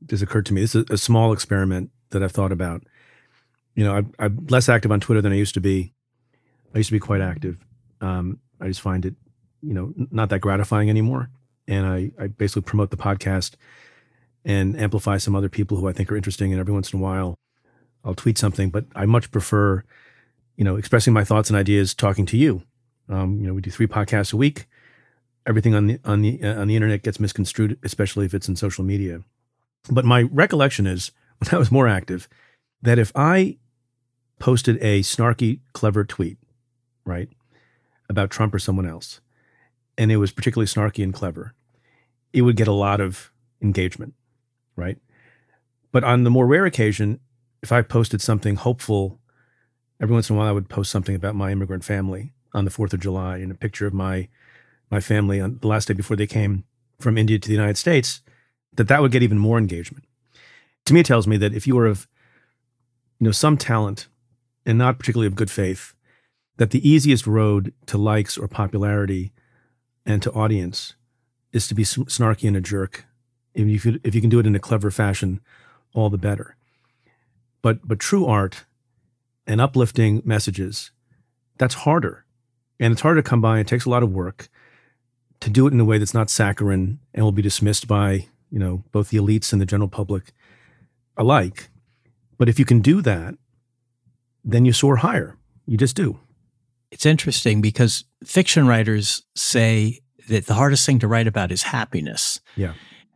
this occurred to me, this is a small experiment that I've thought about. You know, I'm, I'm less active on Twitter than I used to be. I used to be quite active. Um, I just find it, you know, not that gratifying anymore. And I, I basically promote the podcast and amplify some other people who I think are interesting. And every once in a while, I'll tweet something. But I much prefer, you know, expressing my thoughts and ideas, talking to you. Um, you know, we do three podcasts a week. Everything on the on the uh, on the internet gets misconstrued, especially if it's in social media. But my recollection is when I was more active, that if I posted a snarky, clever tweet, right, about Trump or someone else, and it was particularly snarky and clever, it would get a lot of engagement, right? But on the more rare occasion, if I posted something hopeful, every once in a while I would post something about my immigrant family on the 4th of July and a picture of my my family on the last day before they came from India to the United States, that that would get even more engagement. To me, it tells me that if you are of you know some talent and not particularly of good faith, that the easiest road to likes or popularity and to audience is to be snarky and a jerk. If you, if you can do it in a clever fashion, all the better. But but true art and uplifting messages, that's harder. And it's harder to come by. It takes a lot of work to do it in a way that's not saccharine and will be dismissed by, you know, both the elites and the general public alike. But if you can do that, then you soar higher. You just do. It's interesting because fiction writers say that the hardest thing to write about is happiness. Yeah.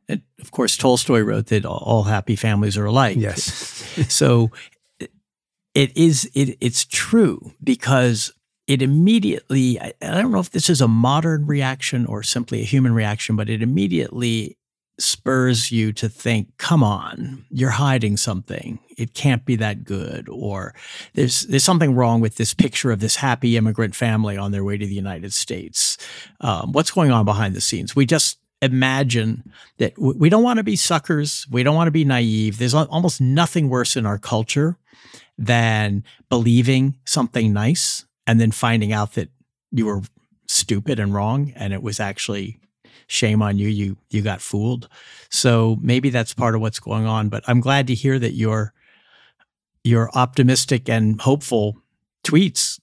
And of course, Tolstoy wrote that all happy families are alike. Yes. so it is it, it's true because it immediately I, I don't know if this is a modern reaction or simply a human reaction, but it immediately spurs you to think, come on, you're hiding something. It can't be that good. Or there's there's something wrong with this picture of this happy immigrant family on their way to the United States. Um, what's going on behind the scenes? We just imagine that w- we don't want to be suckers. We don't want to be naive. There's almost nothing worse in our culture than believing something nice and then finding out that you were stupid and wrong and it was actually shame on you you you got fooled so maybe that's part of what's going on but i'm glad to hear that your your optimistic and hopeful tweets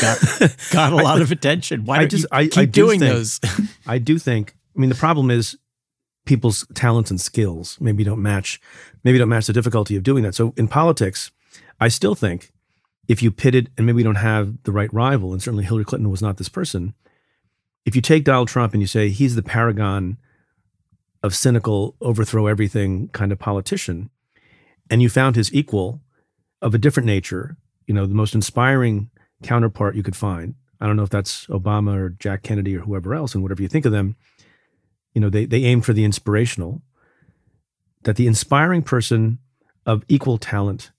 got, got a lot of attention why I just, you I, keep I do doing think- those I do think. I mean, the problem is people's talents and skills maybe don't match. Maybe don't match the difficulty of doing that. So in politics, I still think if you pitted, and maybe we don't have the right rival, and certainly Hillary Clinton was not this person. If you take Donald Trump and you say he's the paragon of cynical, overthrow everything kind of politician, and you found his equal of a different nature, you know, the most inspiring counterpart you could find. I don't know if that's Obama or Jack Kennedy or whoever else, and whatever you think of them, you know, they they aim for the inspirational. That the inspiring person of equal talent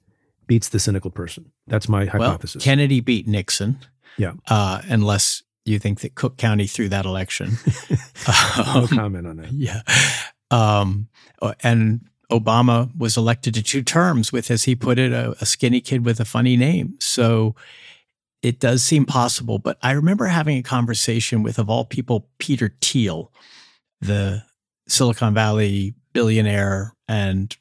beats the cynical person. That's my hypothesis. well kennedy beat nixon Yeah. uh, unless you think that cook county threw that election no Um, comment on that. Yeah. Um, uh, and Obama was elected to two terms with, as he put it, a, a skinny kid with a funny name. So it does seem possible. But I remember having a conversation with, of all people, Peter Thiel, the Silicon Valley billionaire and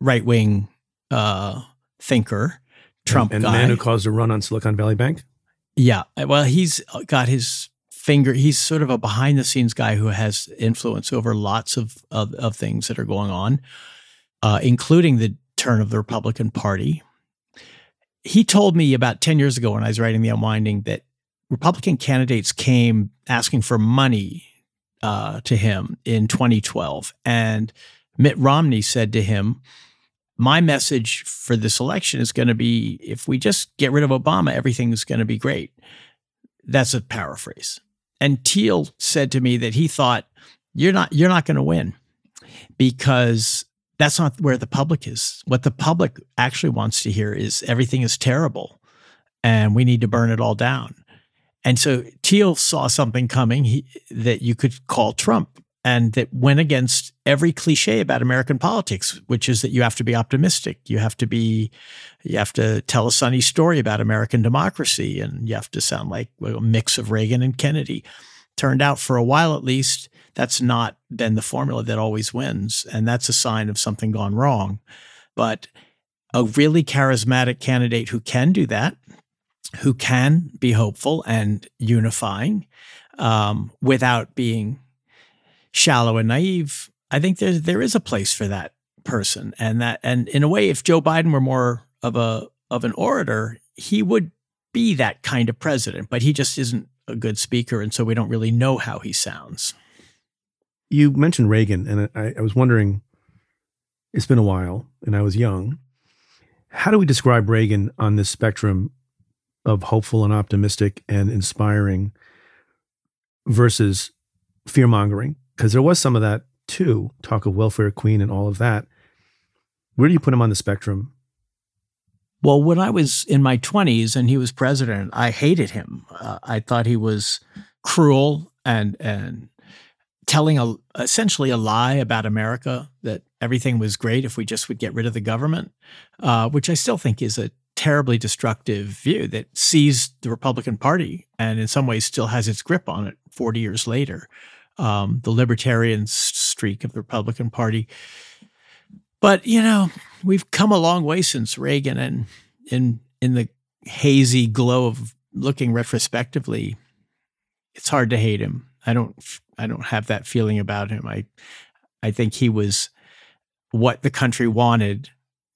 right wing uh, thinker, Trump and, and the man who caused a run on Silicon Valley Bank. Yeah. Well, he's got his finger. He's sort of a behind the scenes guy who has influence over lots of, of, of things that are going on, uh, including the turn of the Republican Party. He told me about 10 years ago when I was writing The Unwinding that Republican candidates came asking for money uh, to him in 2012. And Mitt Romney said to him, my message for this election is going to be if we just get rid of Obama, everything's going to be great. That's a paraphrase. And Thiel said to me that he thought you're not you're not going to win because that's not where the public is. What the public actually wants to hear is everything is terrible and we need to burn it all down. And so Thiel saw something coming he, that you could call Trump and that went against every cliche about American politics, which is that you have to be optimistic. You have to be, you have to tell a sunny story about American democracy, and you have to sound like a mix of Reagan and Kennedy. Turned out, for a while at least, that's not been the formula that always wins, and that's a sign of something gone wrong. But a really charismatic candidate who can do that, who can be hopeful and unifying um, without being shallow and naive, I think there there is a place for that person, and that and in a way, if Joe Biden were more of a of an orator, he would be that kind of president. But he just isn't a good speaker, and so we don't really know how he sounds. You mentioned Reagan, and I, I was wondering. It's been a while, and I was young. How do we describe Reagan on this spectrum of hopeful and optimistic and inspiring versus fear mongering? Because there was some of that too talk of welfare queen and all of that. Where do you put him on the spectrum? Well when i was in my 20s and he was president i hated him. Uh, i thought he was cruel and and telling a, essentially a lie about america that everything was great if we just would get rid of the government uh, which i still think is a terribly destructive view that sees the republican party and in some ways still has its grip on it 40 years later um, the libertarian streak of the Republican Party. But you know, we've come a long way since Reagan, and in in the hazy glow of looking retrospectively, it's hard to hate him. I don't I don't have that feeling about him. I I think he was what the country wanted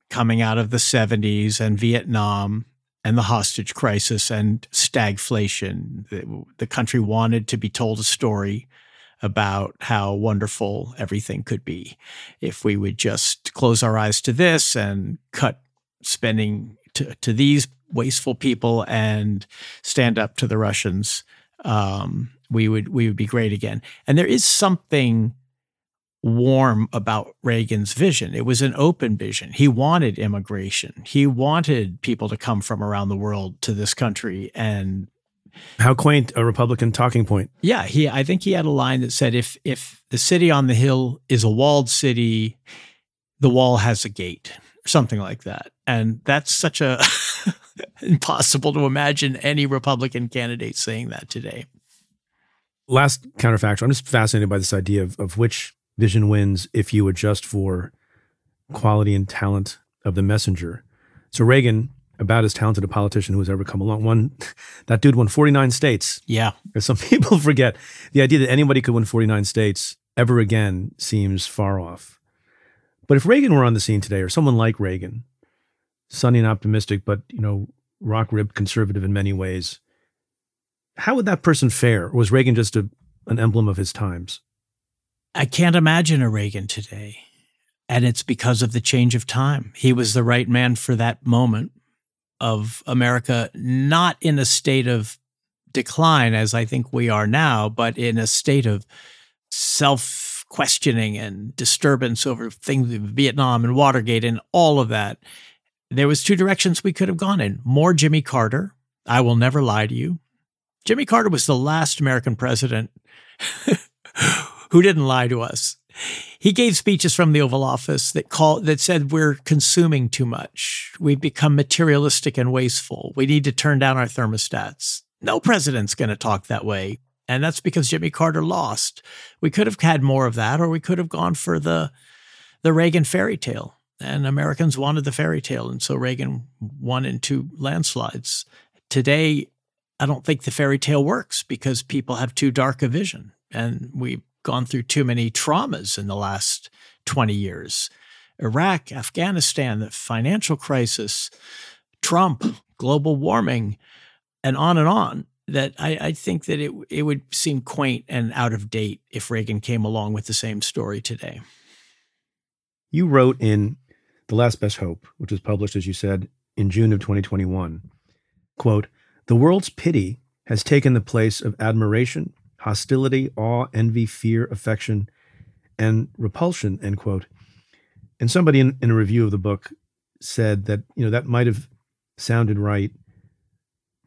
coming out of the 70s and Vietnam and the hostage crisis and stagflation. The, the country wanted to be told a story about how wonderful everything could be if we would just close our eyes to this and cut spending to, to these wasteful people and stand up to the Russians. Um, we would we would be great again. And there is something warm about Reagan's vision. It was an open vision. He wanted immigration. He wanted people to come from around the world to this country and how quaint a Republican talking point. Yeah, he I think he had a line that said if if the city on the hill is a walled city, the wall has a gate or something like that. And that's such a impossible to imagine any Republican candidate saying that today. Last counterfactual. I'm just fascinated by this idea of, of which vision wins if you adjust for quality and talent of the messenger. So Reagan about as talented a politician who has ever come along. One, that dude won 49 states. Yeah. As some people forget, the idea that anybody could win 49 states ever again seems far off. But if Reagan were on the scene today, or someone like Reagan, sunny and optimistic, but you know, rock ribbed conservative in many ways, how would that person fare? Or was Reagan just a, an emblem of his times? I can't imagine a Reagan today. And it's because of the change of time. He was the right man for that moment of America not in a state of decline as I think we are now, but in a state of self questioning and disturbance over things of Vietnam and Watergate and all of that. There was two directions we could have gone in. More Jimmy Carter. I will never lie to you. Jimmy Carter was the last American president who didn't lie to us. He gave speeches from the Oval Office that call that said we're consuming too much. We've become materialistic and wasteful. We need to turn down our thermostats. No president's going to talk that way. And that's because Jimmy Carter lost. We could have had more of that, or we could have gone for the the Reagan fairy tale. And Americans wanted the fairy tale. And so Reagan won in two landslides. Today, I don't think the fairy tale works because people have too dark a vision. And we gone through too many traumas in the last 20 years Iraq, Afghanistan, the financial crisis, Trump, global warming, and on and on. That I, I think that it it would seem quaint and out of date if Reagan came along with the same story today. You wrote in The Last Best Hope, which was published, as you said, in June of 2021. Quote, the world's pity has taken the place of admiration, hostility, awe, envy, fear, affection, and repulsion, end quote. And somebody in, in a review of the book said that, you know, that might have sounded right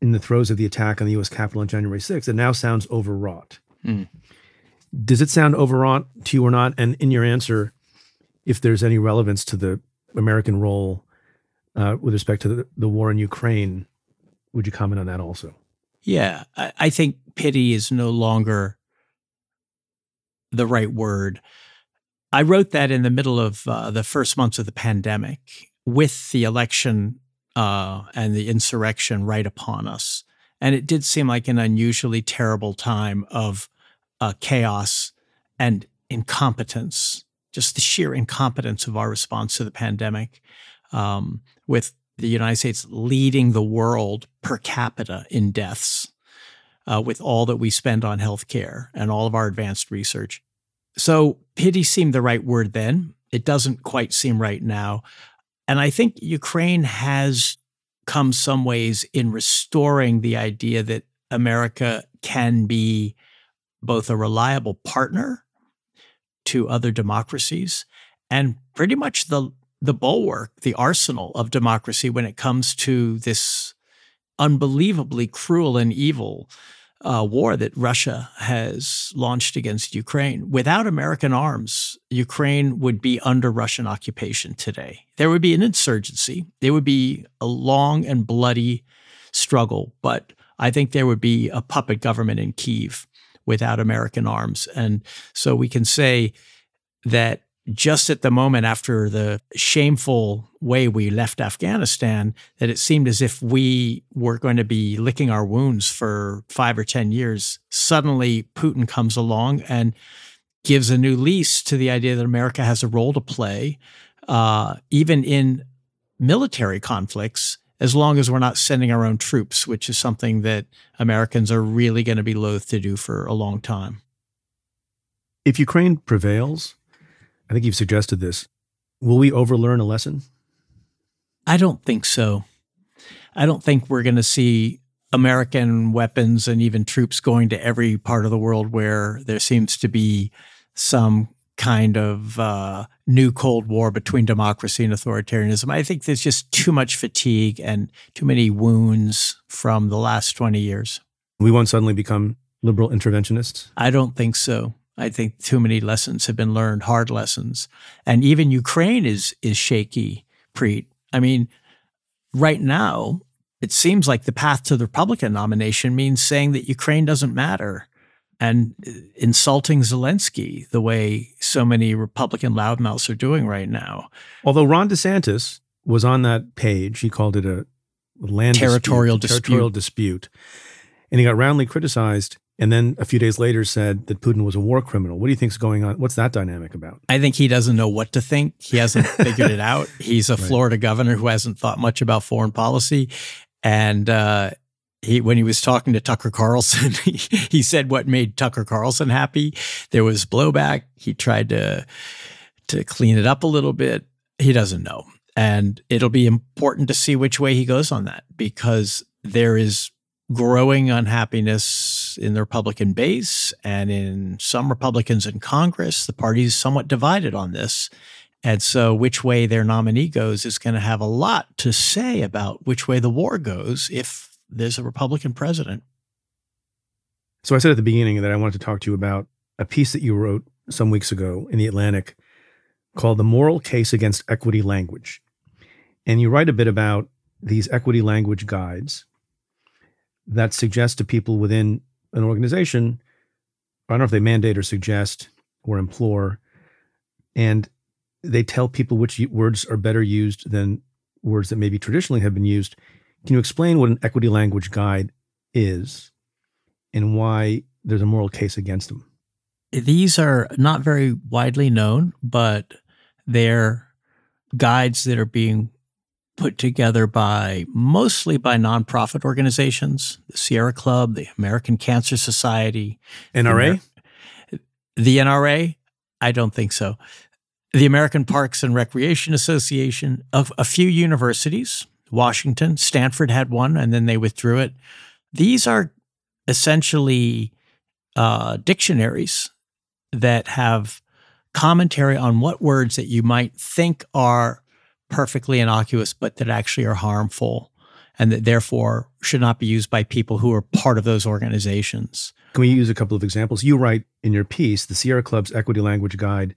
in the throes of the attack on the US Capitol on January 6th. It now sounds overwrought. Mm. Does it sound overwrought to you or not? And in your answer, if there's any relevance to the American role uh, with respect to the, the, war in Ukraine, would you comment on that also? Yeah, I, I think pity is no longer the right word. I wrote that in the middle of uh, the first months of the pandemic with the election uh, and the insurrection right upon us. And it did seem like an unusually terrible time of uh, chaos and incompetence, just the sheer incompetence of our response to the pandemic, um, with the United States leading the world per capita in deaths. Uh, with all that we spend on healthcare and all of our advanced research. So pity seemed the right word then. It doesn't quite seem right now. And I think Ukraine has come some ways in restoring the idea that America can be both a reliable partner to other democracies and pretty much the the bulwark, the arsenal of democracy when it comes to this unbelievably cruel and evil uh, war that Russia has launched against Ukraine. Without American arms, Ukraine would be under Russian occupation today. There would be an insurgency. There would be a long and bloody struggle, but I think there would be a puppet government in Kiev without American arms. And so we can say that just at the moment after the shameful way we left Afghanistan, that it seemed as if we were going to be licking our wounds for five or 10 years. Suddenly, Putin comes along and gives a new lease to the idea that America has a role to play, uh, even in military conflicts, as long as we're not sending our own troops, which is something that Americans are really going to be loath to do for a long time. If Ukraine prevails, I think you've suggested this. Will we overlearn a lesson? I don't think so. I don't think we're going to see American weapons and even troops going to every part of the world where there seems to be some kind of uh, new Cold War between democracy and authoritarianism. I think there's just too much fatigue and too many wounds from the last 20 years. We won't suddenly become liberal interventionists? I don't think so. I think too many lessons have been learned, hard lessons. And even Ukraine is is shaky, Preet. I mean, right now, it seems like the path to the Republican nomination means saying that Ukraine doesn't matter and uh, insulting Zelensky the way so many Republican loudmouths are doing right now. Although Ron DeSantis was on that page, he called it a land territorial dispute, dispute. territorial dispute, and he got roundly criticized and then a few days later said that Putin was a war criminal. What do you think is going on? What's that dynamic about? I think he doesn't know what to think. He hasn't figured it out. He's a right. Florida governor who hasn't thought much about foreign policy. And uh, he, when he was talking to Tucker Carlson, he, he said what made Tucker Carlson happy. There was blowback. He tried to to clean it up a little bit. He doesn't know. And it'll be important to see which way he goes on that because there is growing unhappiness in the Republican base and in some Republicans in Congress. The party is somewhat divided on this. And so, which way their nominee goes is going to have a lot to say about which way the war goes if there's a Republican president. So, I said at the beginning that I wanted to talk to you about a piece that you wrote some weeks ago in The Atlantic called The Moral Case Against Equity Language. And you write a bit about these equity language guides that suggest to people within an organization, I don't know if they mandate or suggest or implore, and they tell people which words are better used than words that maybe traditionally have been used. Can you explain what an equity language guide is and why there's a moral case against them? These are not very widely known, but they're guides that are being put together by mostly by nonprofit organizations, the Sierra Club, the American Cancer Society, NRA. The, the NRA, I don't think so. the American Parks and Recreation Association, of a few universities, Washington, Stanford had one, and then they withdrew it. These are essentially uh, dictionaries that have commentary on what words that you might think are perfectly innocuous, but that actually are harmful and that therefore should not be used by people who are part of those organizations. Can we use a couple of examples? You write in your piece the Sierra Club's Equity Language Guide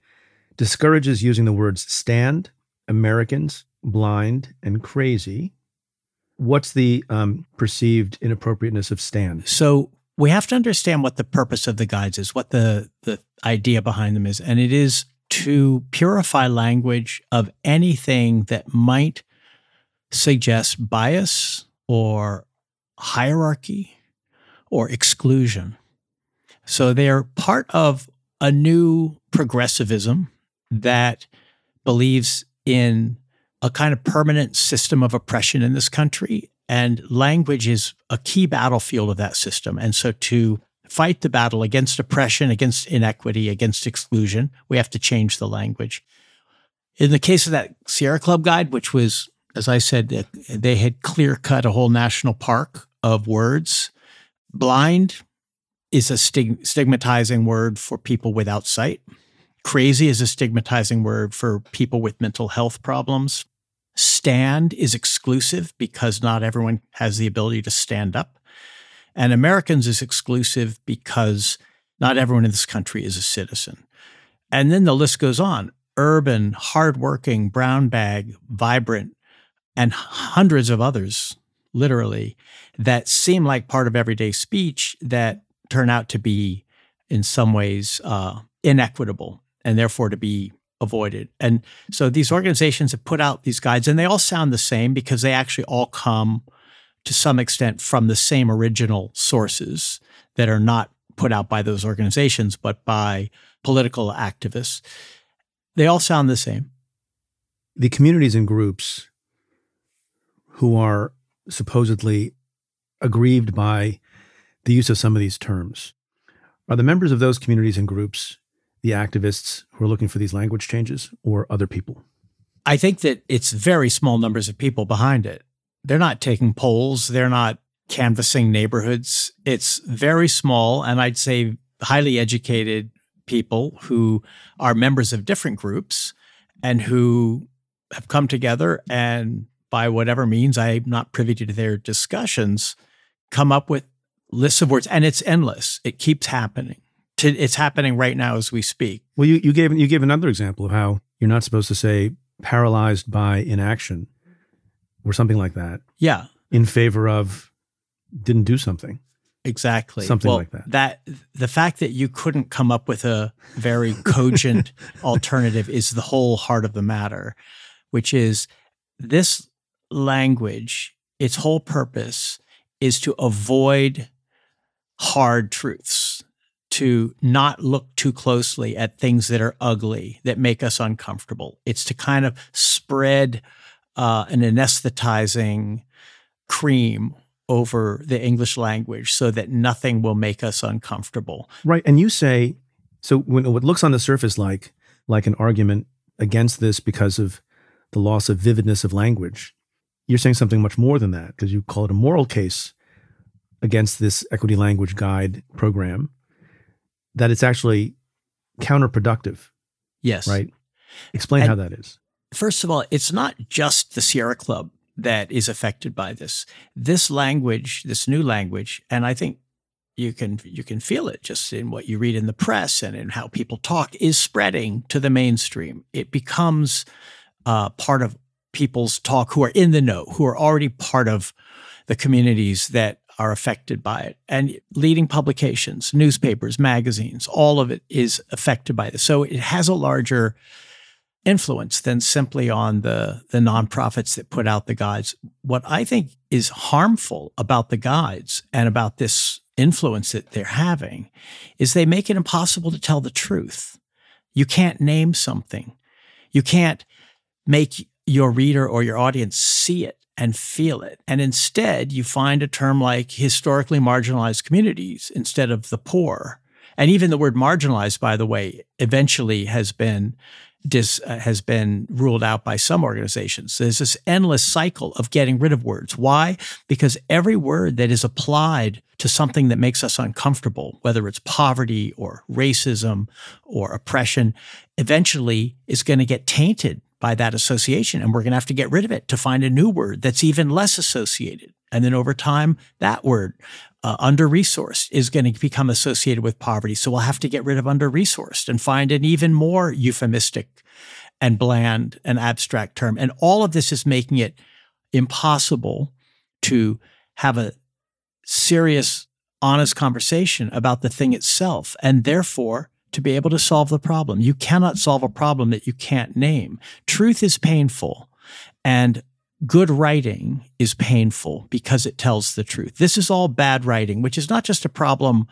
discourages using the words stand, Americans, blind, and crazy. What's the um, perceived inappropriateness of stand? So we have to understand what the purpose of the guides is, what the, the idea behind them is. And it is to purify language of anything that might suggest bias or hierarchy or exclusion. So they're part of a new progressivism that believes in a kind of permanent system of oppression in this country. And language is a key battlefield of that system. And so to fight the battle against oppression, against inequity, against exclusion, we have to change the language. In the case of that Sierra Club guide, which was, as I said, they had clear cut a whole national park of words. Blind is a stig- stigmatizing word for people without sight. Crazy is a stigmatizing word for people with mental health problems. Stand is exclusive because not everyone has the ability to stand up. And Americans is exclusive because not everyone in this country is a citizen. And then the list goes on urban, hardworking, brown bag, vibrant, and hundreds of others, literally, that seem like part of everyday speech that turn out to be, in some ways, uh, inequitable and therefore to be avoided. And so these organizations have put out these guides, and they all sound the same because they actually all come to some extent from the same original sources that are not put out by those organizations, but by political activists. They all sound the same. The communities and groups who are supposedly aggrieved by the use of some of these terms are the members of those communities and groups the activists who are looking for these language changes or other people? I think that it's very small numbers of people behind it. They're not taking polls, they're not canvassing neighborhoods. It's very small, and I'd say highly educated people who are members of different groups and who have come together and by whatever means i'm not privy to their discussions come up with lists of words. And it's endless. It keeps happening. It's happening right now as we speak. Well, you, you gave you gave another example of how you're not supposed to say paralyzed by inaction or something like that. Yeah. In favor of didn't do something. Exactly. Something well, like that. That the fact that you couldn't come up with a very cogent alternative is the whole heart of the matter, which is this language, its whole purpose is to avoid hard truths to not look too closely at things that are ugly, that make us uncomfortable. It's to kind of spread uh, an anesthetizing cream over the English language so that nothing will make us uncomfortable. Right. And you say, so when what looks on the surface like like an argument against this because of the loss of vividness of language, you're saying something much more than that because you call it a moral case against this equity language guide program that it's actually counterproductive. Yes. Right. Explain and how that is. First of all, it's not just the Sierra Club that is affected by this. This language, this new language, and I think you can you can feel it just in what you read in the press and in how people talk is spreading to the mainstream. It becomes uh, part of people's talk who are in the know, who are already part of the communities that are affected by it. And leading publications, newspapers, magazines, all of it is affected by this. So it has a larger influence than simply on the, the nonprofits that put out the guides. What I think is harmful about the guides and about this influence that they're having is they make it impossible to tell the truth. You can't name something. You can't make your reader or your audience see it and feel it. And instead, you find a term like historically marginalized communities instead of the poor. And even the word marginalized, by the way, eventually has been dis, uh, has been ruled out by some organizations. There's this endless cycle of getting rid of words. Why? Because every word that is applied to something that makes us uncomfortable, whether it's poverty or racism or oppression, eventually is going to get tainted by that association. And we're going to have to get rid of it to find a new word that's even less associated. And then over time, that word, uh, under resourced, is going to become associated with poverty. So we'll have to get rid of under resourced and find an even more euphemistic and bland and abstract term. And all of this is making it impossible to have a serious, honest conversation about the thing itself. And therefore, to be able to solve the problem. You cannot solve a problem that you can't name. Truth is painful. And good writing is painful because it tells the truth. This is all bad writing, which is not just a problem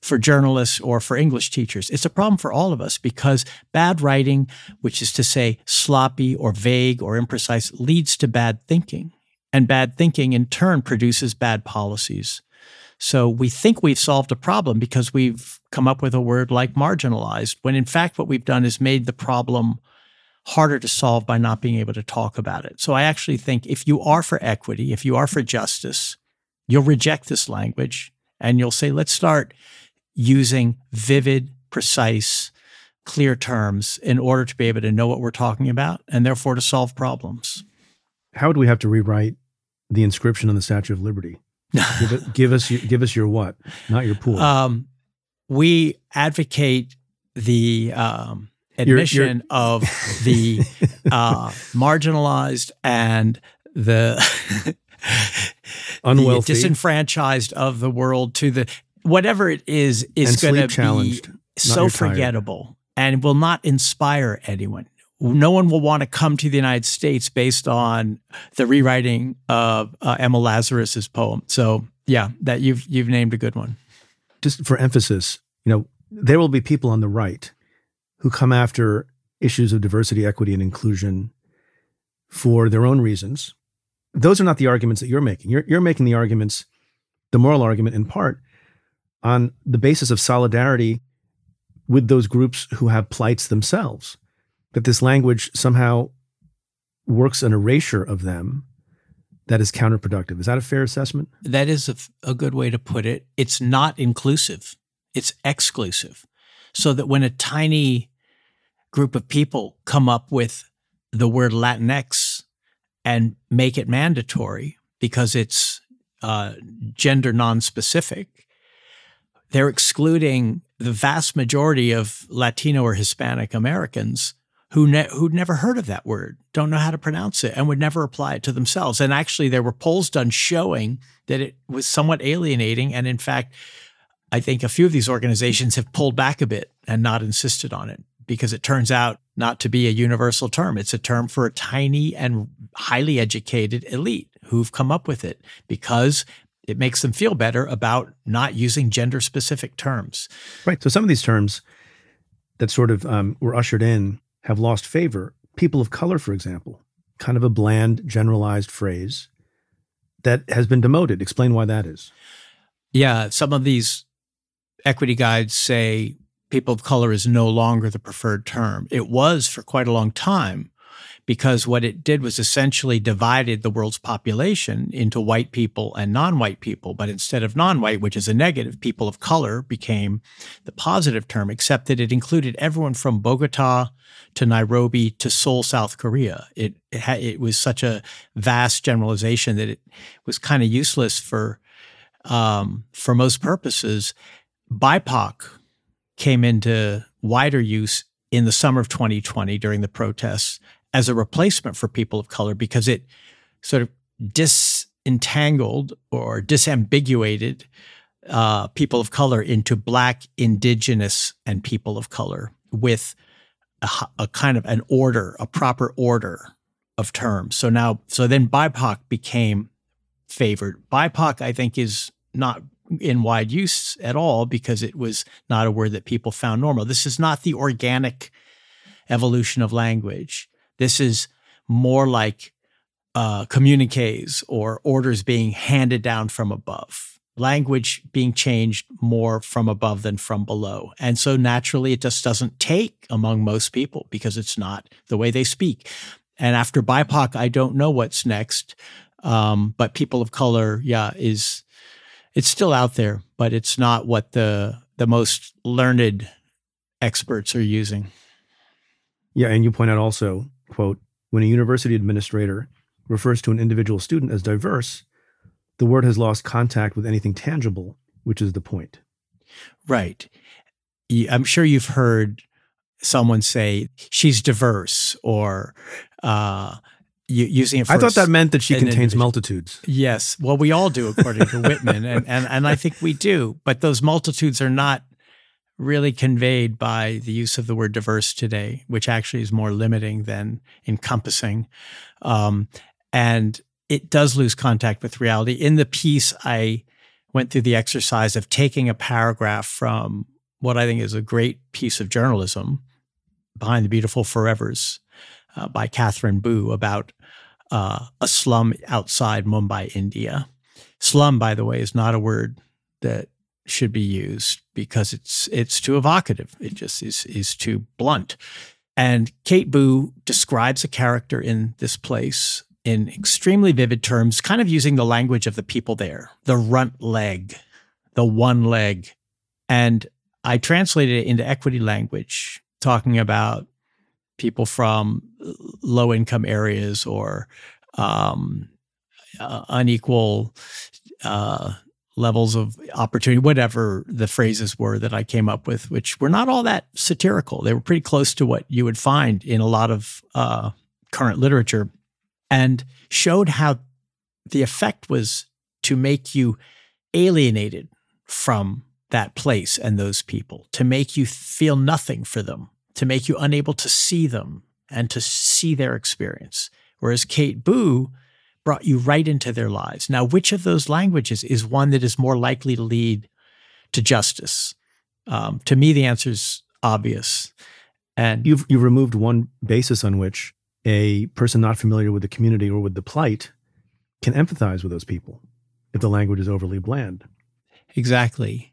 for journalists or for English teachers. It's a problem for all of us because bad writing, which is to say sloppy or vague or imprecise, leads to bad thinking. And bad thinking in turn produces bad policies. So we think we've solved a problem because we've come up with a word like marginalized, when in fact what we've done is made the problem harder to solve by not being able to talk about it. So I actually think if you are for equity, if you are for justice, you'll reject this language and you'll say, let's start using vivid, precise, clear terms in order to be able to know what we're talking about and therefore to solve problems. How would we have to rewrite the inscription on the Statue of Liberty? Give, it, give, us give us your what, not your pool. Um, we advocate the um, admission you're, you're of the uh, marginalized and the unwealthy, the disenfranchised of the world to the whatever it is is going to be so forgettable and will not inspire anyone. No one will want to come to the United States based on the rewriting of uh, Emma Lazarus's poem. So, yeah, that you've you've named a good one. Just for emphasis, you know, there will be people on the right who come after issues of diversity, equity, and inclusion for their own reasons. Those are not the arguments that you're making. You're, you're making the arguments, the moral argument in part, on the basis of solidarity with those groups who have plights themselves, that this language somehow works an erasure of them that is counterproductive. Is that a fair assessment? That is a, good way to put it. It's not inclusive, it's exclusive. So that when a tiny group of people come up with the word Latinx and make it mandatory because it's uh, gender non-specific, they're excluding the vast majority of Latino or Hispanic Americans who ne- who'd never heard of that word, don't know how to pronounce it, and would never apply it to themselves. And actually, there were polls done showing that it was somewhat alienating. And in fact, I think a few of these organizations have pulled back a bit and not insisted on it because it turns out not to be a universal term. It's a term for a tiny and highly educated elite who've come up with it because it makes them feel better about not using gender specific terms. Right. So some of these terms that sort of um, were ushered in have lost favor. People of color, for example, kind of a bland, generalized phrase that has been demoted. Explain why that is. Yeah. Some of these equity guides say people of color is no longer the preferred term. It was for quite a long time because what it did was essentially divided the world's population into white people and non-white people. But instead of non-white, which is a negative, people of color became the positive term, except that it included everyone from Bogota to Nairobi to Seoul, South Korea. It it, ha- it was such a vast generalization that it was kind of useless for um, for most purposes. BIPOC came into wider use in the summer of 2020 during the protests as a replacement for people of color because it sort of disentangled or disambiguated uh, people of color into black, indigenous, and people of color with a, a, kind of an order, a proper order of terms. So now, so then BIPOC became favored. BIPOC, I think, is not in wide use at all because it was not a word that people found normal. This is not the organic evolution of language. This is more like uh, communiques or orders being handed down from above. language being changed more from above than from below. And so naturally, it just doesn't take among most people because it's not the way they speak. And after BIPOC, I don't know what's next. Um, but people of color, yeah, is it's still out there, but it's not what the the most learned experts are using. Yeah, and you point out also, quote, when a university administrator refers to an individual student as diverse, the word has lost contact with anything tangible, which is the point. Right. I'm sure you've heard someone say she's diverse or uh, using it I thought that meant that she contains multitudes. Yes. Well, we all do, according to Whitman. And, and, and I think we do. But those multitudes are not really conveyed by the use of the word diverse today, which actually is more limiting than encompassing. Um, and it does lose contact with reality. In the piece, I went through the exercise of taking a paragraph from what I think is a great piece of journalism, Behind the Beautiful Forevers, uh, by Katherine Boo about uh, a slum outside Mumbai, India. Slum, by the way, is not a word that should be used because it's it's too evocative. It just is is too blunt. And Kate Boo describes a character in this place in extremely vivid terms, kind of using the language of the people there, the runt leg, the one leg. And I translated it into equity language, talking about people from low income areas or um, uh, unequal uh, levels of opportunity, whatever the phrases were that I came up with, which were not all that satirical. They were pretty close to what you would find in a lot of uh, current literature and showed how the effect was to make you alienated from that place and those people, to make you feel nothing for them, to make you unable to see them and to see their experience. Whereas Kate Boo brought you right into their lives. Now, which of those languages is one that is more likely to lead to justice? Um, to me, the answer is obvious. And you've you removed one basis on which a person not familiar with the community or with the plight can empathize with those people if the language is overly bland. Exactly.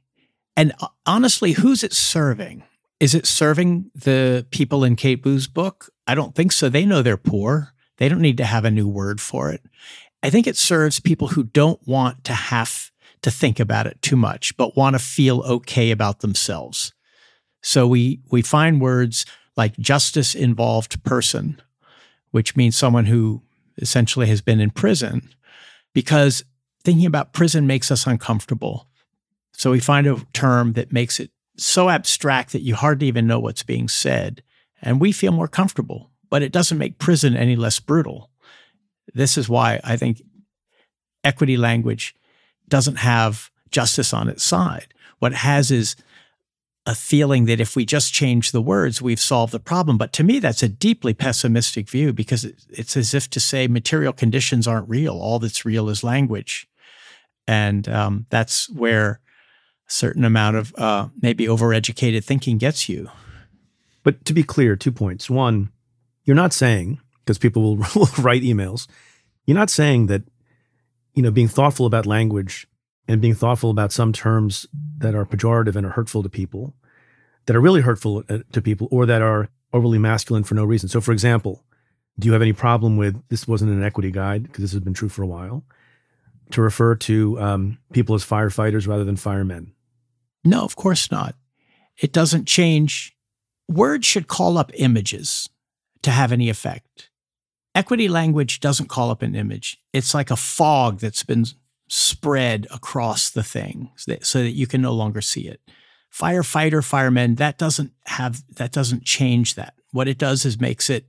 And uh, honestly, who's it serving? Is it serving the people in Kate Boo's book? I don't think so. They know they're poor. They don't need to have a new word for it. I think it serves people who don't want to have to think about it too much, but want to feel okay about themselves. So we we find words like justice involved person, which means someone who essentially has been in prison, because thinking about prison makes us uncomfortable. So we find a term that makes it so abstract that you hardly even know what's being said. And we feel more comfortable, but it doesn't make prison any less brutal. This is why I think equity language doesn't have justice on its side. What it has is a feeling that if we just change the words, we've solved the problem. But to me, that's a deeply pessimistic view because it's as if to say material conditions aren't real. All that's real is language. And um, that's where a certain amount of uh, maybe overeducated thinking gets you. But to be clear, two points. One, you're not saying because people will, write emails. You're not saying that you know being thoughtful about language and being thoughtful about some terms that are pejorative and are hurtful to people, that are really hurtful uh, to people, or that are overly masculine for no reason. So, for example, do you have any problem with this? Wasn't an equity guide because this has been true for a while. To refer to um, people as firefighters rather than firemen, no, of course not. It doesn't change. Words should call up images to have any effect. Equity language doesn't call up an image. It's like a fog that's been spread across the thing so that you can no longer see it. Firefighter, firemen, that doesn't have that doesn't change that. What it does is makes it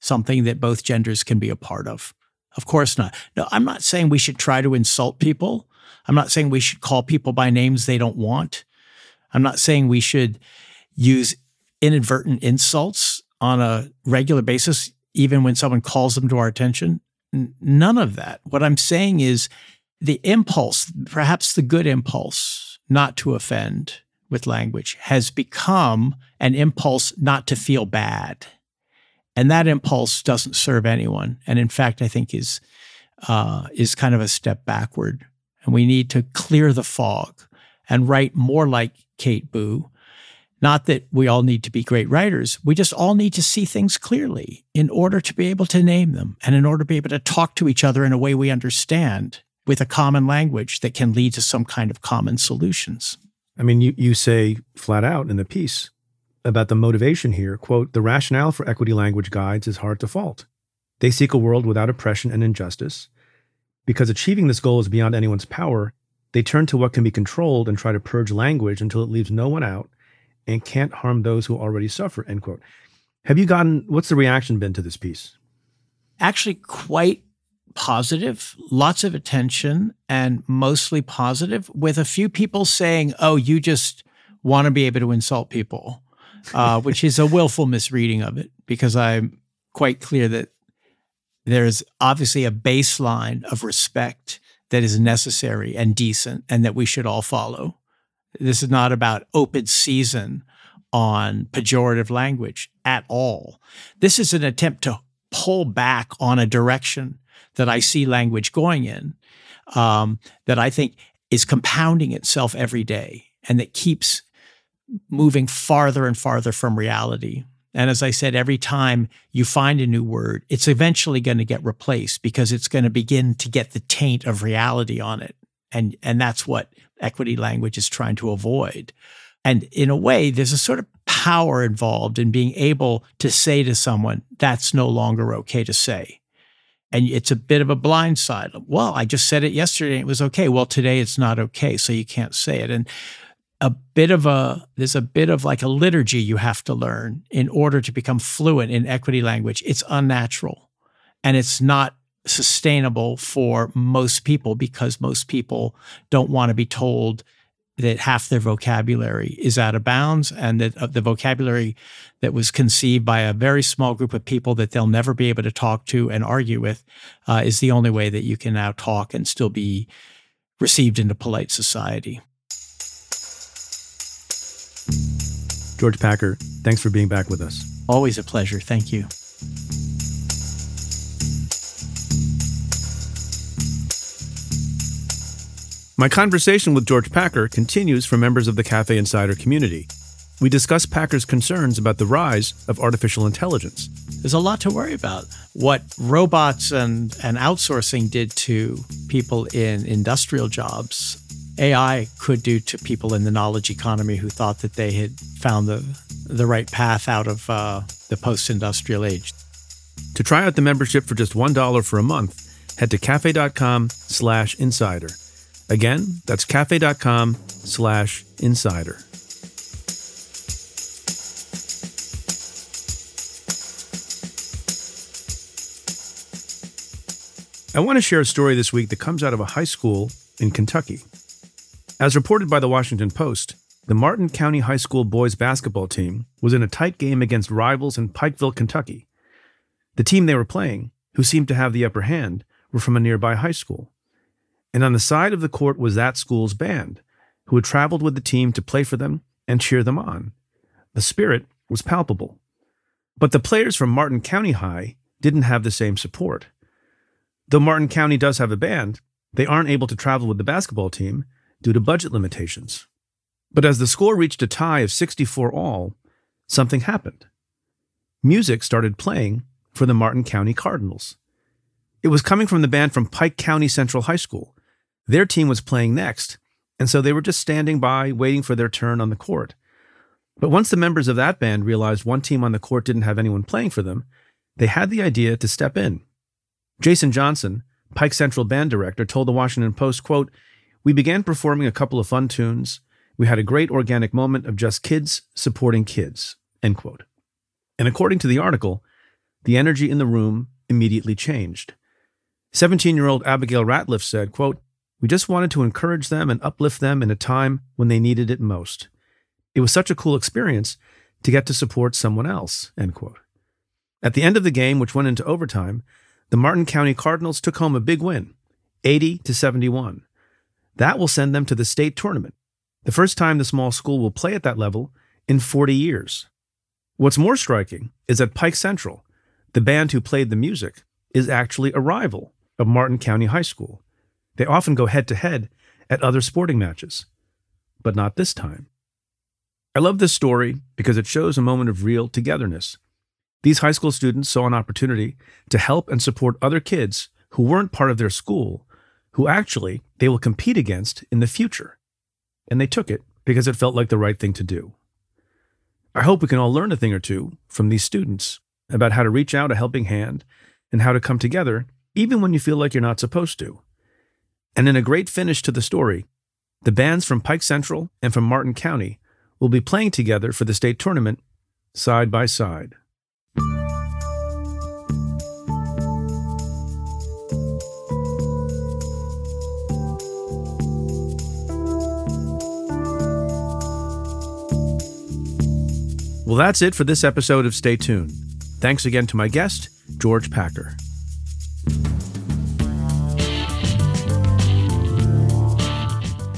something that both genders can be a part of. Of course not. No, I'm not saying we should try to insult people. I'm not saying we should call people by names they don't want. I'm not saying we should use inadvertent insults on a regular basis, even when someone calls them to our attention. N- none of that. What I'm saying is the impulse, perhaps the good impulse not to offend with language, has become an impulse not to feel bad. And that impulse doesn't serve anyone. And in fact, I think is uh, is kind of a step backward and we need to clear the fog and write more like Kate Boo. Not that we all need to be great writers. We just all need to see things clearly in order to be able to name them and in order to be able to talk to each other in a way we understand with a common language that can lead to some kind of common solutions. I mean, you, you say flat out in the piece about the motivation here quote, the rationale for equity language guides is hard to fault. They seek a world without oppression and injustice. Because achieving this goal is beyond anyone's power, they turn to what can be controlled and try to purge language until it leaves no one out and can't harm those who already suffer, end quote. Have you gotten, what's the reaction been to this piece? Actually, quite positive, lots of attention, and mostly positive, with a few people saying, oh, you just want to be able to insult people, uh, which is a willful misreading of it because I'm quite clear that there's obviously a baseline of respect that is necessary and decent and that we should all follow. This is not about open season on pejorative language at all. This is an attempt to pull back on a direction that I see language going in um, that I think is compounding itself every day and that keeps moving farther and farther from reality. And as I said, every time you find a new word, it's eventually going to get replaced because it's going to begin to get the taint of reality on it. And, and that's what equity language is trying to avoid. And in a way, there's a sort of power involved in being able to say to someone, that's no longer okay to say. And it's a bit of a blind side. Well, I just said it yesterday and it was okay. Well, today it's not okay. So you can't say it. And a bit of a there's a bit of like a liturgy you have to learn in order to become fluent in equity language it's unnatural and it's not sustainable for most people because most people don't want to be told that half their vocabulary is out of bounds and that uh, the vocabulary that was conceived by a very small group of people that they'll never be able to talk to and argue with uh, is the only way that you can now talk and still be received into polite society. George Packer, thanks for being back with us. Always a pleasure. Thank you. My conversation with George Packer continues for members of the Cafe Insider community. We discuss Packer's concerns about the rise of artificial intelligence. There's a lot to worry about. What robots and, and outsourcing did to people in industrial jobs AI could do to people in the knowledge economy who thought that they had found the, the right path out of uh, the post industrial age. To try out the membership for just $1 for a month, head to cafe.com slash insider. Again, that's cafe.com slash insider. I want to share a story this week that comes out of a high school in Kentucky. As reported by the Washington Post, the Martin County High School boys basketball team was in a tight game against rivals in Pikeville, Kentucky. The team they were playing, who seemed to have the upper hand, were from a nearby high school. And on the side of the court was that school's band, who had traveled with the team to play for them and cheer them on. The spirit was palpable. But the players from Martin County High didn't have the same support. Though Martin County does have a band, they aren't able to travel with the basketball team due to budget limitations. But as the score reached a tie of 64 all, something happened. Music started playing for the Martin County Cardinals. It was coming from the band from Pike County Central High School. Their team was playing next, and so they were just standing by waiting for their turn on the court. But once the members of that band realized one team on the court didn't have anyone playing for them, they had the idea to step in. Jason Johnson, Pike Central band director, told the Washington Post, quote, we began performing a couple of fun tunes. We had a great organic moment of just kids supporting kids. End quote. And according to the article, the energy in the room immediately changed. 17 year old Abigail Ratliff said, quote, We just wanted to encourage them and uplift them in a time when they needed it most. It was such a cool experience to get to support someone else. End quote. At the end of the game, which went into overtime, the Martin County Cardinals took home a big win, 80 to 71. That will send them to the state tournament, the first time the small school will play at that level in 40 years. What's more striking is that Pike Central, the band who played the music, is actually a rival of Martin County High School. They often go head to head at other sporting matches, but not this time. I love this story because it shows a moment of real togetherness. These high school students saw an opportunity to help and support other kids who weren't part of their school, who actually they will compete against in the future. And they took it because it felt like the right thing to do. I hope we can all learn a thing or two from these students about how to reach out a helping hand and how to come together even when you feel like you're not supposed to. And in a great finish to the story, the bands from Pike Central and from Martin County will be playing together for the state tournament side by side. Well, that's it for this episode of Stay Tuned. Thanks again to my guest, George Packer.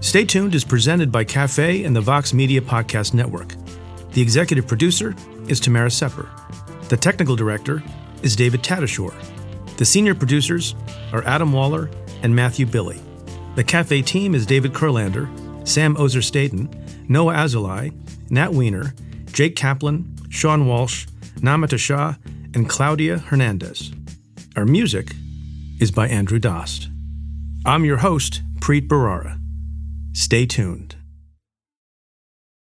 Stay tuned is presented by Cafe and the Vox Media Podcast Network. The executive producer is Tamara Sepper. The technical director is David Tatasciore. The senior producers are Adam Waller and Matthew Billy. The Cafe team is David Kurlander, Sam Ozer Staten, Noah Azulai, Nat Weiner, Jake Kaplan, Sean Walsh, Namita Shah, and Claudia Hernandez. Our music is by Andrew Dost. I'm your host, Preet Bharara. Stay tuned.